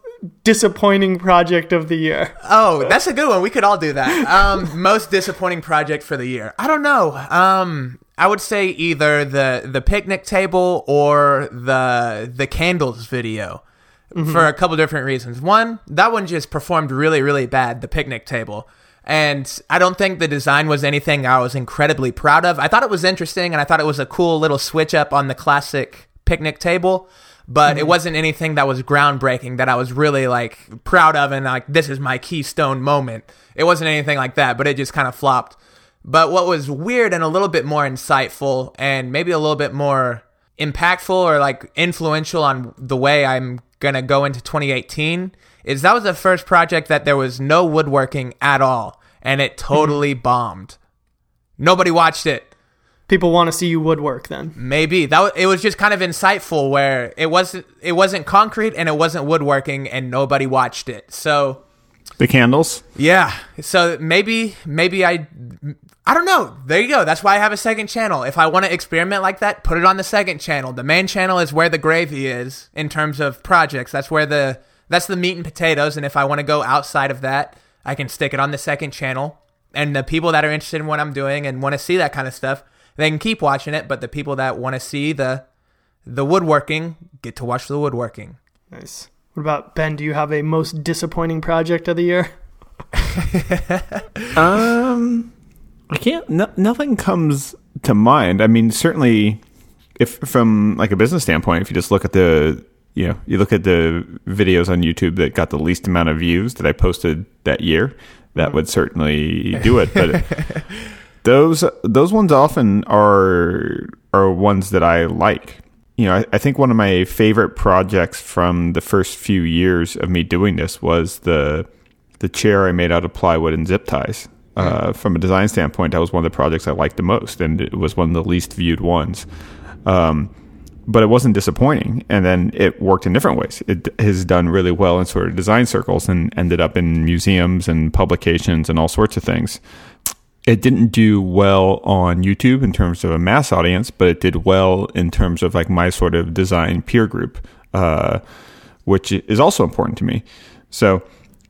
disappointing project of the year? Oh, that's a good one. We could all do that. Um, most disappointing project for the year. I don't know. Um, I would say either the the picnic table or the the candles video mm-hmm. for a couple different reasons. One, that one just performed really really bad. The picnic table. And I don't think the design was anything I was incredibly proud of. I thought it was interesting and I thought it was a cool little switch up on the classic picnic table, but it mm-hmm. wasn't anything that was groundbreaking that I was really like proud of and like this is my keystone moment. It wasn't anything like that, but it just kind of flopped. But what was weird and a little bit more insightful and maybe a little bit more impactful or like influential on the way I'm going to go into 2018 is that was the first project that there was no woodworking at all and it mm-hmm. totally bombed. Nobody watched it. People want to see you woodwork then. Maybe that was, it was just kind of insightful where it wasn't it wasn't concrete and it wasn't woodworking and nobody watched it. So the candles. Yeah. So maybe maybe I I don't know. There you go. That's why I have a second channel. If I want to experiment like that, put it on the second channel. The main channel is where the gravy is in terms of projects. That's where the that's the meat and potatoes and if I want to go outside of that, I can stick it on the second channel. And the people that are interested in what I'm doing and want to see that kind of stuff, they can keep watching it, but the people that want to see the the woodworking get to watch the woodworking. Nice. What about Ben? Do you have a most disappointing project of the year? Um, I can't. No, nothing comes to mind. I mean, certainly, if from like a business standpoint, if you just look at the, you know, you look at the videos on YouTube that got the least amount of views that I posted that year, that mm-hmm. would certainly do it. But those those ones often are are ones that I like. You know, I, I think one of my favorite projects from the first few years of me doing this was the the chair I made out of plywood and zip ties. Uh, from a design standpoint, that was one of the projects I liked the most, and it was one of the least viewed ones. Um, but it wasn't disappointing, and then it worked in different ways. It has done really well in sort of design circles, and ended up in museums and publications and all sorts of things. It didn't do well on YouTube in terms of a mass audience, but it did well in terms of like my sort of design peer group, uh, which is also important to me. So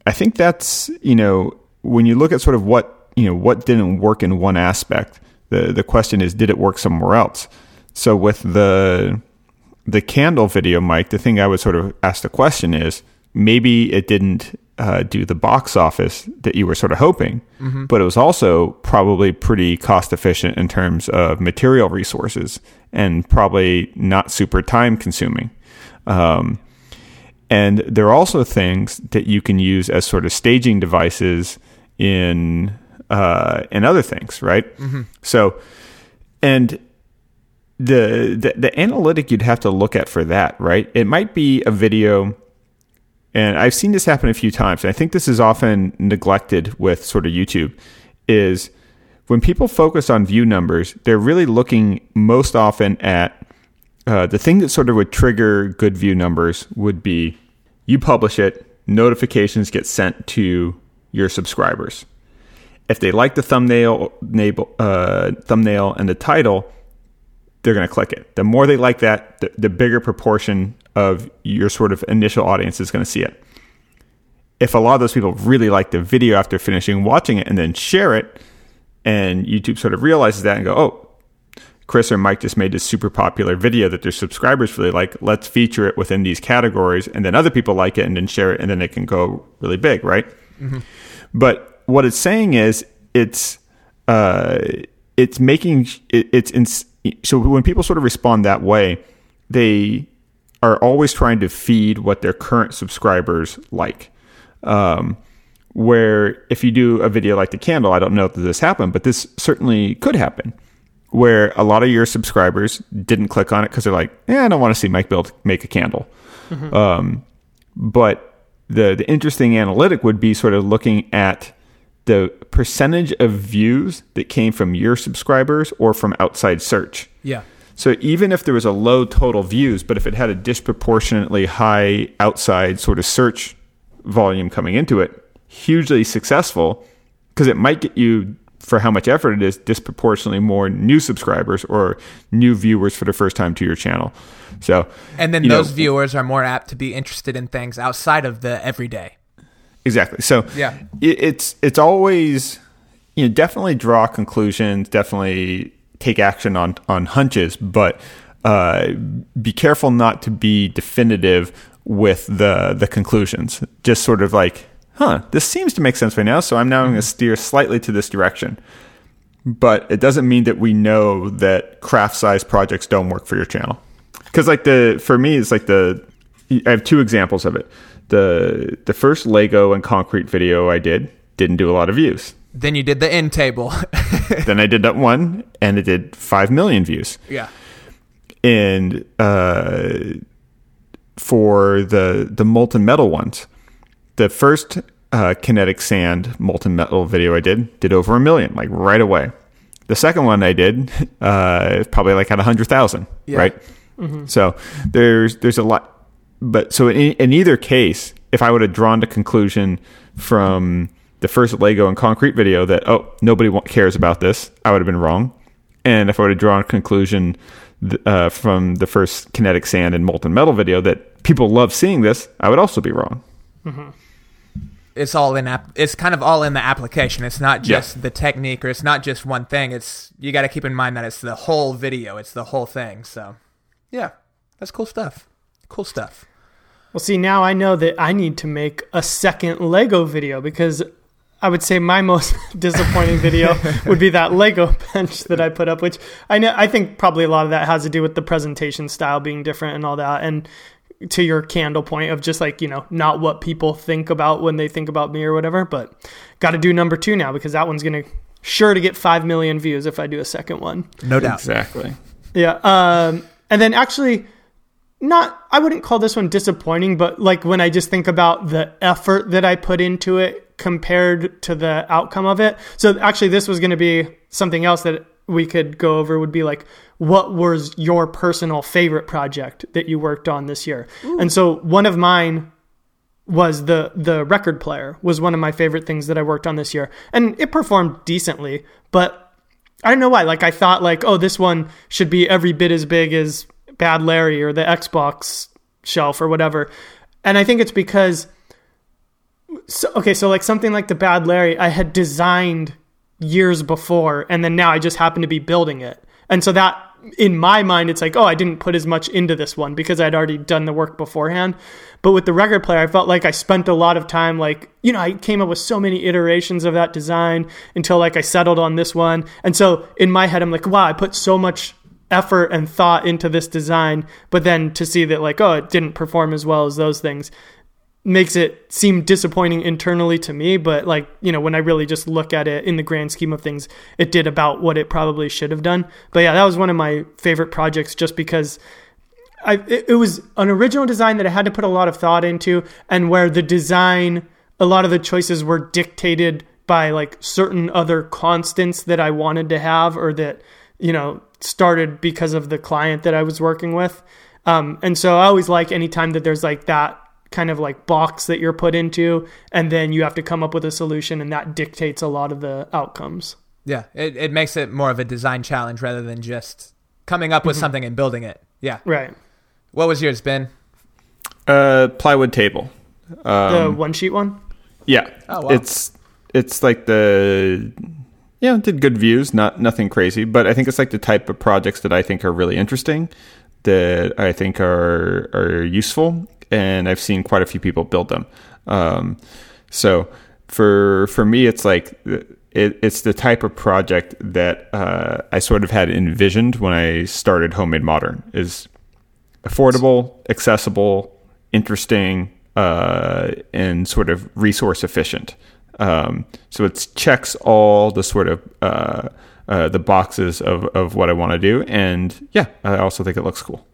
I think that's you know when you look at sort of what you know what didn't work in one aspect, the the question is did it work somewhere else? So with the the candle video, Mike, the thing I would sort of ask the question is maybe it didn't uh, do the box office that you were sort of hoping, but it was also probably pretty cost efficient in terms of material resources and probably not super time consuming. Um, and there are also things that you can use as sort of staging devices in uh, in other things, right? So, and the, the the analytic you'd have to look at for that, right? It might be a video, and I've seen this happen a few times. And I think this is often neglected with sort of YouTube. Is when people focus on view numbers, they're really looking most often at uh, the thing that sort of would trigger good view numbers would be you publish it, notifications get sent to your subscribers. If they like the thumbnail, uh, thumbnail and the title, they're going to click it. The more they like that, the, the bigger proportion of your sort of initial audience is going to see it. If a lot of those people really like the video after finishing watching it and then share it, and YouTube sort of realizes that and go, oh, Chris or Mike just made this super popular video that their subscribers really like. Let's feature it within these categories, and then other people like it and then share it, and then it can go really big, right? But what it's saying is it's uh, it's making it, it's in, so when people sort of respond that way, they are always trying to feed what their current subscribers like. Um, where if you do a video like the candle, I don't know if this happened, but this certainly could happen. Where a lot of your subscribers didn't click on it because they're like, "Yeah, I don't want to see Mike build make a candle." Um, but the the interesting analytic would be sort of looking at the percentage of views that came from your subscribers or from outside search. Yeah. So even if there was a low total views, but if it had a disproportionately high outside sort of search volume coming into it, hugely successful because it might get you for how much effort it is disproportionately more new subscribers or new viewers for the first time to your channel. So And then you know, those viewers are more apt to be interested in things outside of the everyday. Exactly. So Yeah. it, it's it's always you know definitely draw conclusions, definitely take action on on hunches, but uh, be careful not to be definitive with the the conclusions. Just sort of like, huh, this seems to make sense right now, so I'm now going to steer slightly to this direction. But it doesn't mean that we know that craft size projects don't work for your channel. Because like the for me, it's like the I have two examples of it. The the first Lego and concrete video I did didn't do a lot of views. Then you did the end table. then I did that one, and it did five million views. yeah. And uh, for the the molten metal ones, the first uh, kinetic sand molten metal video I did did over a million, like right away. The second one I did uh, probably like at a hundred thousand, Yeah. right? So there's there's a lot, but so in, in either case, if I would have drawn the conclusion from the first Lego and concrete video that oh nobody cares about this, I would have been wrong. And if I would have drawn a conclusion th- uh, from the first kinetic sand and molten metal video that people love seeing this, I would also be wrong. It's all in app it's kind of all in the application. It's not Yeah. just the technique or it's not just one thing. It's you got to keep in mind that it's the whole video. It's the whole thing. So yeah that's cool stuff. Cool stuff. Well, see, now I know that I need to make a second Lego video because I would say my most disappointing video would be that Lego bench that I put up, which I know I think probably a lot of that has to do with the presentation style being different and all that. And to your candle point of just like, you know, not what people think about when they think about me or whatever, but got to do number two now because that one's going to sure to get 5 million views if I do a second one. no doubt Exactly. Yeah. Um, and then actually, not, I wouldn't call this one disappointing, but like when I just think about the effort that I put into it compared to the outcome of it. So actually, this was going to be something else that we could go over would be like, what was your personal favorite project that you worked on this year? And so one of mine was the the record player was one of my favorite things that I worked on this year, and it performed decently. But I don't know why. Like I thought, like oh, this one should be every bit as big as Bad Larry or the Xbox shelf or whatever. And I think it's because, so, okay, so like something like the Bad Larry, I had designed years before, and then now I just happen to be building it. And so that in my mind, it's like, oh, I didn't put as much into this one because I'd already done the work beforehand. But with the record player, I felt like I spent a lot of time, like, you know, I came up with so many iterations of that design until like I settled on this one. And so in my head, I'm like, wow, I put so much effort and thought into this design. But then to see that, like, oh, it didn't perform as well as those things makes it seem disappointing internally to me but like you know when i really just look at it in the grand scheme of things it did about what it probably should have done but yeah that was one of my favorite projects just because I, it, it was an original design that I had to put a lot of thought into, and where the design, a lot of the choices were dictated by like certain other constants that I wanted to have, or that you know started because of the client that I was working with. Um, and so I always like anytime that there's like that kind of like box that you're put into, and then you have to come up with a solution, and that dictates a lot of the outcomes. yeah it, it makes it more of a design challenge rather than just coming up with something and building it yeah Right. what was yours ben Uh, plywood table. The one sheet one. Yeah. Oh, wow. It's it's like the yeah, it did good views, not nothing crazy, but I think it's like the type of projects that I think are really interesting, that I think are are useful, and I've seen quite a few people build them. Um, so for for me, it's like it, it's the type of project that uh, I sort of had envisioned when I started Homemade Modern is affordable, accessible, interesting, uh, and sort of resource efficient. Um, so it checks all the sort of uh, uh, the boxes of, of what I want to do, and yeah, I also think it looks cool.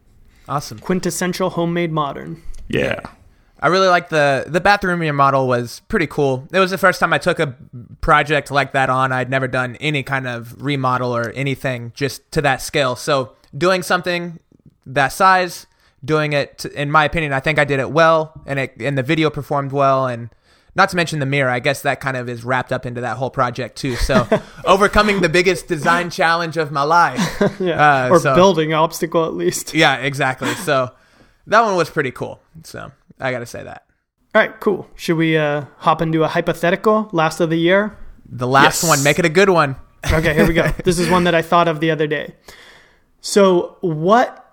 awesome Quintessential homemade modern. Yeah, I really like the the bathroom remodel was pretty cool. It was the first time I took a project like that on. I'd never done any kind of remodel or anything just to that scale. So doing something that size, doing it to, in my opinion, I think I did it well, and it and the video performed well, and not to mention the mirror. I guess that kind of is wrapped up into that whole project too. So overcoming the biggest design challenge of my life. Yeah. Uh, or so- building obstacle at least. Yeah, exactly. So that one was pretty cool. So I got to say that. All right, cool. Should we uh, hop into a hypothetical last of the year? The last Yes. one, make it a good one. Okay, here we go. this is one that I thought of the other day. So, what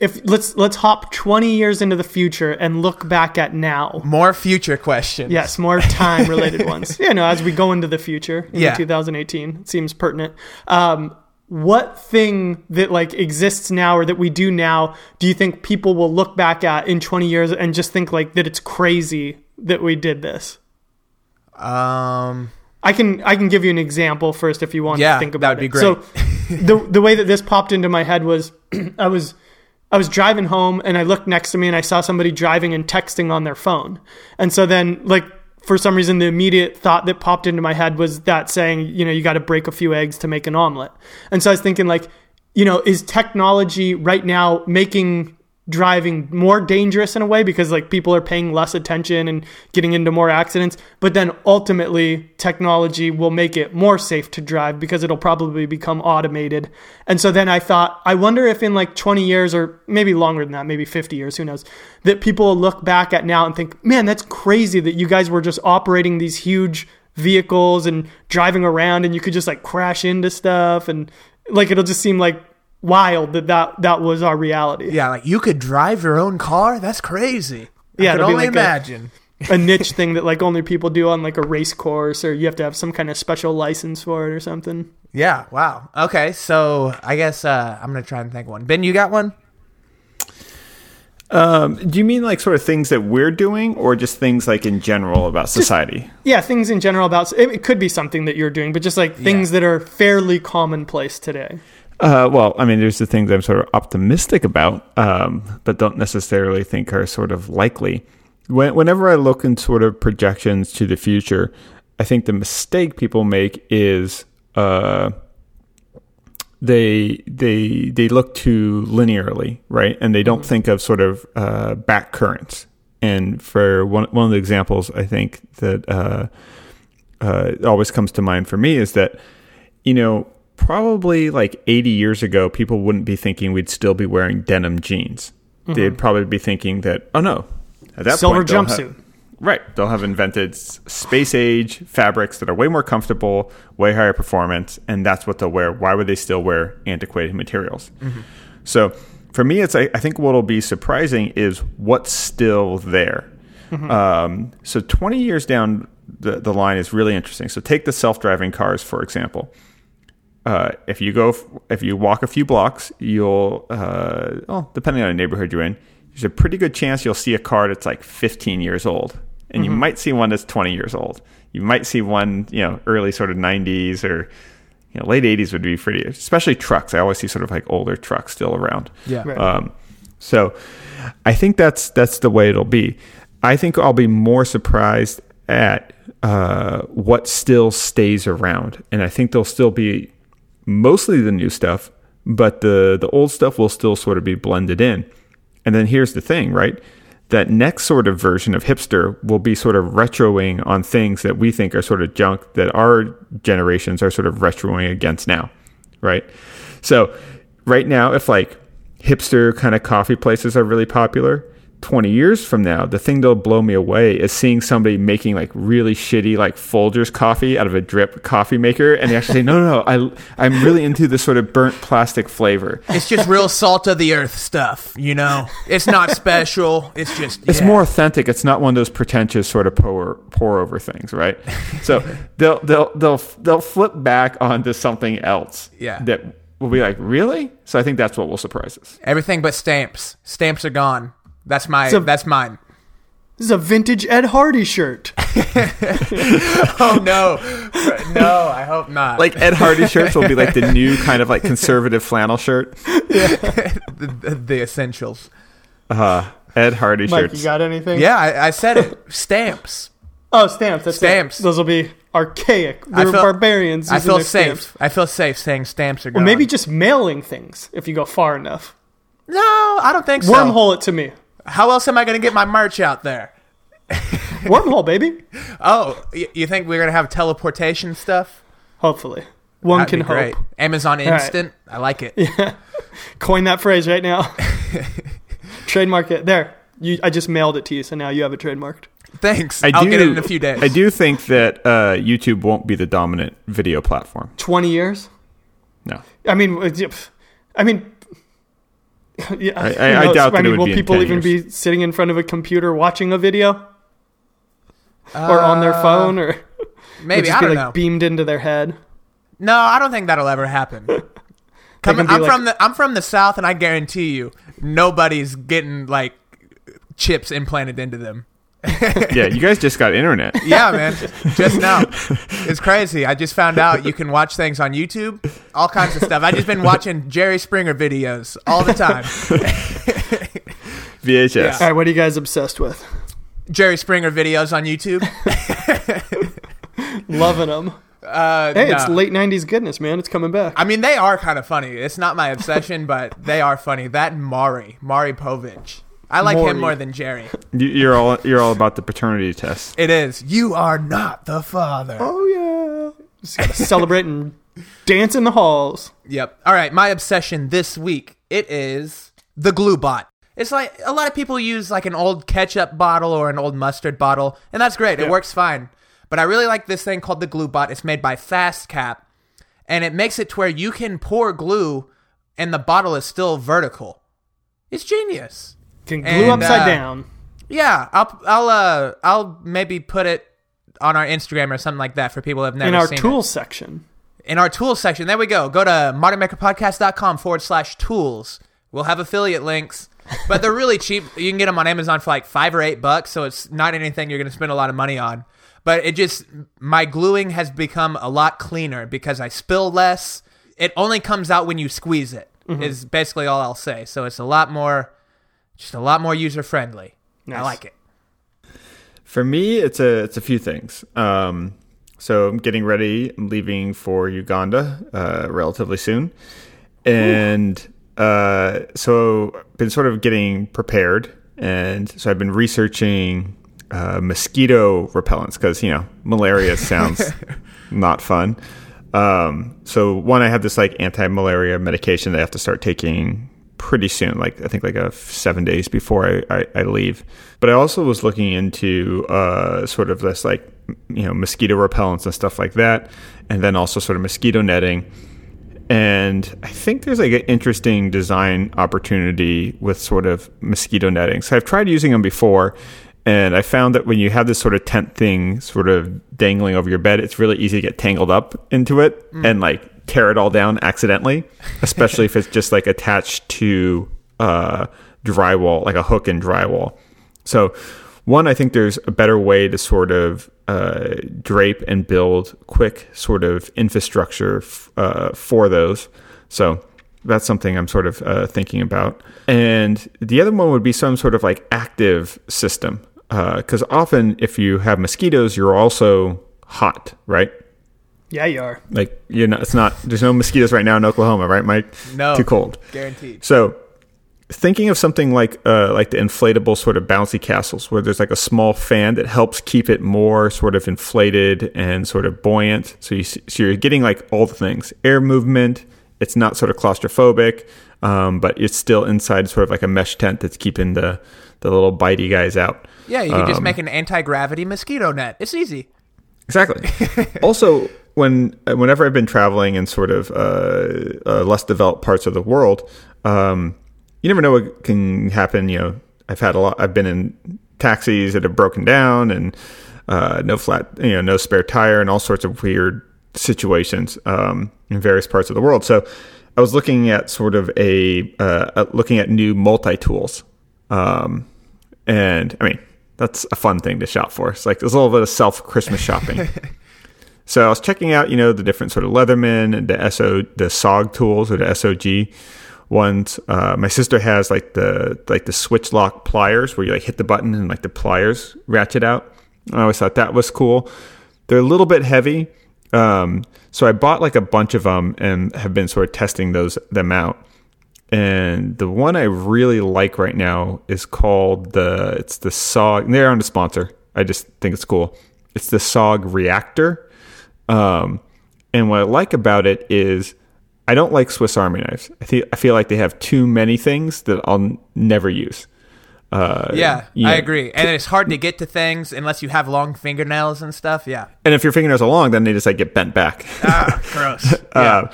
if let's let's hop 20 years into the future and look back at now. More future questions. Yes, more time related ones. Yeah, no, as we go into the future in Yeah. 2018, it seems pertinent. Um, what thing that like exists now or that we do now do you think people will look back at in 20 years and just think like that it's crazy that we did this? Um. I can I can give you an example first if you want Yeah, to think that about would be it. great. So the the way that this popped into my head was I was I was driving home and I looked next to me and I saw somebody driving and texting on their phone. And so then like for some reason the immediate thought that popped into my head was that saying, you know, you got to break a few eggs to make an omelet. And so I was thinking like, you know, is technology right now making driving more dangerous in a way because like people are paying less attention and getting into more accidents. But then ultimately technology will make it more safe to drive because it'll probably become automated. And so then i thought i wonder if in like 20 years or maybe longer than that maybe 50 years who knows that people will look back at now and think man that's crazy that you guys were just operating these huge vehicles and driving around and you could just like crash into stuff. And like it'll just seem like wild that that, that was our reality Yeah, like you could drive your own car. That's crazy. Yeah, I could only like imagine. a niche thing that like only people do on like a race course or you have to have some kind of special license for it or something. yeah. Wow. Okay. So I guess uh, I'm gonna try and think of one. Ben, you got one? Um, do you mean like sort of things that we're doing, or just things like in general about society? Yeah, things in general about it, it could be something that you're doing, but just like things that are fairly commonplace today. Uh, well, I mean, there's the things I'm sort of optimistic about, um, but don't necessarily think are sort of likely. When, whenever I look in sort of projections to the future, I think the mistake people make is uh, they they they look too linearly, right? And they don't think of sort of uh, back currents. And for one one of the examples, I think that uh, uh, always comes to mind for me is that you know probably like 80 years ago, people wouldn't be thinking we'd still be wearing denim jeans. They'd mm-hmm. probably be thinking that oh no, at that Silver point, jumpsuit. Right. They'll have invented space age fabrics that are way more comfortable, way higher performance, and that's what they'll wear. Why would they still wear antiquated materials? Mm-hmm. So for me, it's I, I think what'll be surprising is what's still there. Mm-hmm. Um, so 20 years down the, the line is really interesting. So take the self-driving cars, for example. Uh, if you go, f- if you walk a few blocks, you'll, uh, well, depending on the neighborhood you're in, there's a pretty good chance you'll see a car that's like 15 years old, and you might see one that's 20 years old. You might see one, you know, early sort of 90s or, you know, late 80s would be pretty, especially trucks. I always see sort of like older trucks still around. Yeah. Right. Um, so I think that's that's the way it'll be. I think I'll be more surprised at uh, what still stays around, and I think there'll still be mostly the new stuff, but the the old stuff will still sort of be blended in. And then here's the thing, right? That next sort of version of hipster will be sort of retroing on things that we think are sort of junk that our generations are sort of retroing against now, right? So right now, if like hipster kind of coffee places are really popular, 20 years from now, the thing that'll blow me away is seeing somebody making like really shitty like Folgers coffee out of a drip coffee maker, and they actually say, "No, no, no, I I'm really into this sort of burnt plastic flavor." It's just real salt of the earth stuff, you know. It's not special. It's just It's yeah. more authentic. It's not one of those pretentious sort of pour pour over things, right? So they'll they'll they'll they'll flip back onto something else. Yeah. That will be like, really? So I think that's what will surprise us. everything but stamps. Stamps are gone. That's my. So- that's mine. This is a vintage Ed Hardy shirt. Oh no, no. I hope not. Like Ed Hardy shirts will be like the new kind of like conservative flannel shirt. the, the, the essentials. Uh, Ed Hardy Mike, shirts. you got anything? Yeah, I, I said it. Stamps. Oh, stamps. That's Stamps. It. Those will be archaic. I They're feel- barbarians. I feel safe. stamps. I feel safe saying stamps are gone. Well, maybe just mailing things if you go far enough. no. I don't think so. Wormhole it to me. How else am I going to get my merch out there? Wormhole, baby. Oh, y- you think we're going to have teleportation stuff? Hopefully. One That'd can be hope. great. Amazon right. Instant. I like it. Yeah. Coin that phrase right now. Trademark it. There. You, I just mailed it to you, so now you have it trademarked. Thanks. I I'll do, get it in a few days. I do think that uh, YouTube won't be the dominant video platform. 20 years? No. I mean, yeah, pff, I mean, yeah, I- who I knows? doubt that it mean, would will be in people 10 even years. be sitting in front of a computer watching a video or on their Uh, phone or Maybe just I be don't like know. beamed into their head? No, I don't think that'll ever happen. Come, I'm like- from the I'm from the south, and I guarantee you, nobody's getting like chips implanted into them. Yeah, you guys just got internet. Yeah, man, just now, it's crazy. I just found out you can watch things on YouTube, all kinds of stuff. I just been watching Jerry Springer videos all the time. VHS. Yeah. All right, what are you guys obsessed with? Jerry Springer videos on YouTube. Loving them. Uh, Hey, no. it's late '90s goodness, man. It's coming back. I mean, they are kind of funny. It's not my obsession, but they are funny. That and Maury, Maury Povich. I like Maury. him more than Jerry. You- You're all you're all about the paternity test. It is. You are not the father. oh yeah, just gotta celebrate and dance in the halls. Yep. All right. My obsession this week it is the glue bot. It's like a lot of people use like an old ketchup bottle or an old mustard bottle, and that's great. It works fine. But I really like this thing called the glue bot. It's made by FastCap, and it makes it to where you can pour glue, and the bottle is still vertical. It's genius. Can glue And, upside uh, down. Yeah, I'll I'll uh I'll maybe put it on our Instagram or something like that for people who have never In our it tools section. in our tools section. There we go. Go to modernmakerpodcast.com forward slash tools. We'll have affiliate links, but they're really cheap. You can get them on Amazon for like five or eight bucks, so it's not anything you're going to spend a lot of money on. But it just, my gluing has become a lot cleaner because I spill less. It only comes out when you squeeze it, is basically all I'll say. So it's a lot more, just a lot more user friendly. I like it. For me, it's a it's a few things. Um, so I'm getting ready. I'm leaving for Uganda uh, relatively soon, and uh, so been sort of getting prepared. And so I've been researching uh, mosquito repellents because you know malaria sounds not fun. Um, so one, I have this like anti-malaria medication that I have to start taking pretty soon. Like I think like a seven days before I, I, I leave. But I also was looking into uh, sort of this like you know mosquito repellents and stuff like that, and then also sort of mosquito netting. And I think there's like an interesting design opportunity with sort of mosquito netting. So I've tried using them before, and I found that when you have this sort of tent thing sort of dangling over your bed, it's really easy to get tangled up into it and like tear it all down accidentally, especially if it's just like attached to uh, drywall, like a hook in drywall. So, one, I think there's a better way to sort of uh, drape and build quick sort of infrastructure f- uh, for those. So, that's something I'm sort of uh, thinking about. And the other one would be some sort of like active system. Because often, if you have mosquitoes, you're also hot, right? Yeah, you are. Like, you know, it's not, there's no mosquitoes right now in Oklahoma, right, Mike? No. Too cold. Guaranteed. So, thinking of something like uh, like the inflatable sort of bouncy castles, where there's like a small fan that helps keep it more sort of inflated and sort of buoyant. So you so you're getting like all the things: air movement. It's not sort of claustrophobic, um, but it's still inside sort of like a mesh tent that's keeping the the little bitey guys out. Yeah, you can just Um, make an anti gravity mosquito net. It's easy. Exactly. also, when whenever I've been traveling in sort of uh, uh, less developed parts of the world, um, you never know what can happen. You know, I've had a lot. I've been in taxis that have broken down and uh, no flat, you know, no spare tire, and all sorts of weird situations um, in various parts of the world. So, I was looking at sort of a uh, uh, looking at new multi tools. Um, and I mean, that's a fun thing to shop for. It's like there's a little bit of self Christmas shopping. so I was checking out, you know, the different sort of Leatherman and the SO, the SOG tools or the SOG ones. Uh, my sister has like the like the switch lock pliers where you like hit the button and like the pliers ratchet out. I always thought that was cool. They're a little bit heavy, um, so I bought like a bunch of them and have been sort of testing those them out and the one I really like right now is called the it's the SOG. They aren't a sponsor. I just think it's cool. It's the SOG Reactor. Um, and what I like about it is I don't like Swiss Army knives. I feel I feel like they have too many things that I'll n- never use. Uh, Yeah, you I agree. And it's hard to get to things unless you have long fingernails and stuff. Yeah. And if your fingernails are long, then they just like get bent back. Ah, gross. uh,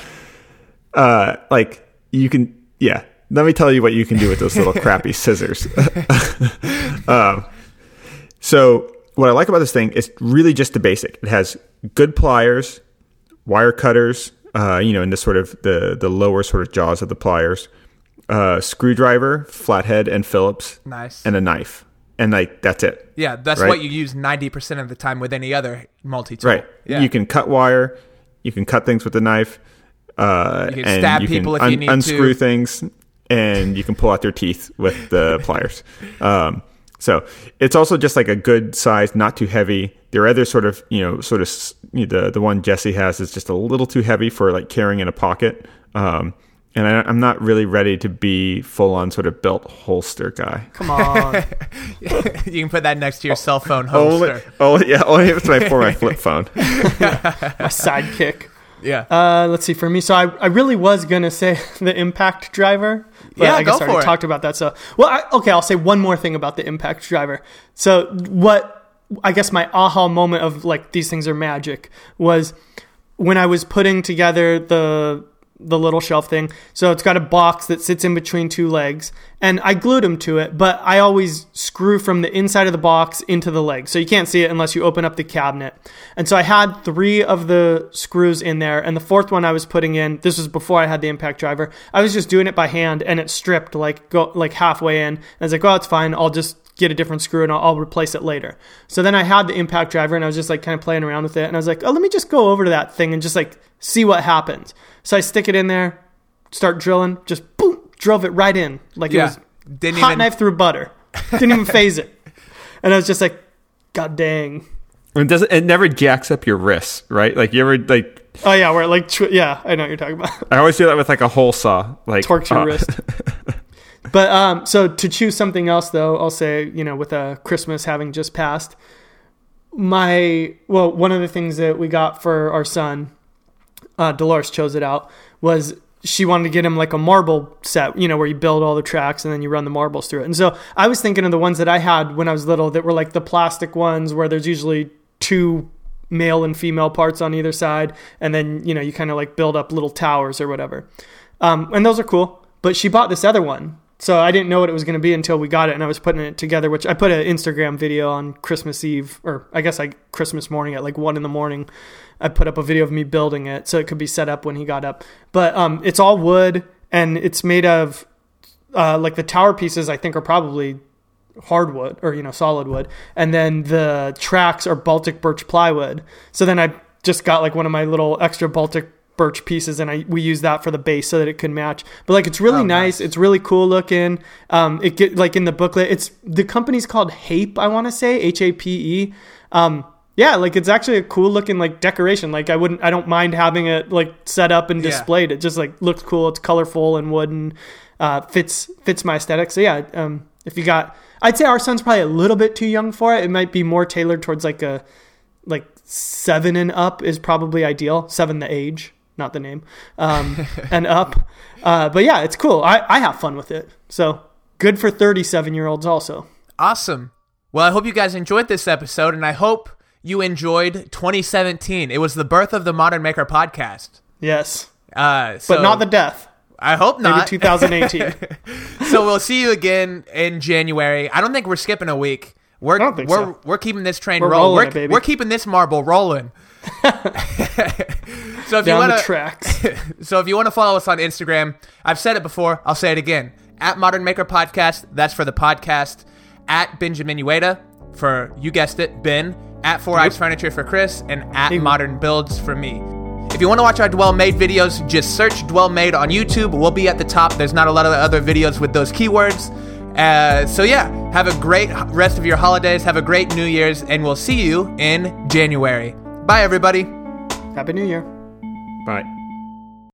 uh, like you can, yeah. Let me tell you what you can do with those little crappy scissors. um, so what I like about this thing is really just the basic. It has good pliers, wire cutters, uh, you know, in the sort of the the lower sort of jaws of the pliers, uh, screwdriver, flathead, and Phillips, Nice. and a knife, and like that's it. yeah, that's right. what you use 90% of the time with any other multi tool. Right. Yeah. You can cut wire. You can cut things with the knife. Uh, You can and stab you people can if you need to. unscrew things, and you can pull out their teeth with the pliers. Um, so it's also just like a good size, not too heavy. Their other sort of you know sort of you know, the the one Jesse has is just a little too heavy for like carrying in a pocket. Um, and I, I'm not really ready to be full on sort of belt holster guy. Come on. you can put that next to your cell phone Only, holster. oh yeah, only if it's my for my flip phone. My sidekick. Yeah. Uh, let's see. For me, so I, I really was gonna say the impact driver. But Yeah, I guess go I already for it. talked about that. So, well, I, okay, I'll say one more thing about the impact driver. So, what I guess my aha moment of like these things are magic was when I was putting together the the little shelf thing. So it's got a box that sits in between two legs, and I glued them to it. But I always screw from the inside of the box into the leg, so you can't see it unless you open up the cabinet. And so I had three of the screws in there, and the fourth one I was putting in. This was before I had the impact driver. I was just doing it by hand, and it stripped like go like halfway in. And I was like, "Oh, it's fine. I'll just." Get a different screw and I'll, I'll replace it later. So then I had the impact driver and I was just like kind of playing around with it and I was like, oh, let me just go over to that thing and just like see what happens. So I stick it in there, start drilling, just boom, drove it right in like Yeah. it was Didn't hot even- knife through butter. Didn't even phase it. And I was just like, God dang. It doesn't. It never jacks up your wrists, right? Like you ever like. Oh yeah, where it like tw- yeah, I know what you're talking about. I always do that with like a hole saw. Like Torques your uh, wrist. But um, so to choose something else though, I'll say you know with uh, Christmas having just passed, my well one of the things that we got for our son, uh, Dolores chose it out was she wanted to get him like a marble set, you know, where you build all the tracks and then you run the marbles through it. And so I was thinking of the ones that I had when I was little that were like the plastic ones where there's usually two male and female parts on either side, and then you know you kind of like build up little towers or whatever. Um, and those are cool. But she bought this other one, so I didn't know what it was going to be until we got it, and I was putting it together. Which I put an Instagram video on Christmas Eve, or I guess like Christmas morning at like one in the morning. I put up a video of me building it, so it could be set up when he got up. But um, it's all wood, and it's made of uh, like the tower pieces. I think are probably hardwood or you know solid wood and then the tracks are baltic birch plywood so then i just got like one of my little extra baltic birch pieces and i we use that for the base so that it could match. But like it's really Oh, nice. nice. it's really cool looking. Um it get like in the booklet it's the company's called hape i want to say h-a-p-e um yeah like it's actually a cool looking like decoration. Like i wouldn't i don't mind having it like set up and Yeah. displayed. It just like looks cool. It's colorful and wooden uh fits fits my aesthetic. So yeah um if you got i'd say our son's probably a little bit too young for it. It might be more tailored towards like a like seven and up is probably ideal seven the age not the name um and up uh but yeah it's cool i i have fun with it so good for 37 year olds also Awesome. Well, I hope you guys enjoyed this episode, and I hope you enjoyed 2017. It was the birth of the Modern Maker podcast. yes Uh, but not the death I hope maybe not. 2018 so we'll see you again in January. I don't think we're skipping a week. We're don't think we're so. we're keeping this train We're rolling. rolling We're, it, baby. we're keeping this marble rolling. so if you want to tracks so if you want to follow us on Instagram, I've said it before, I'll say it again. At Modern Maker Podcast, that's for the podcast. At Benjamin Uyeda for you guessed it, Ben. At Four Eyes Furniture for Chris, and at. Modern Builds for me. If you want to watch our Dwell Made videos, just search Dwell Made on YouTube. We'll be at the top. There's not a lot of other videos with those keywords. Uh, so yeah, have a great rest of your holidays. Have a great New Year's, and we'll see you in January. Bye, everybody. happy new year Bye.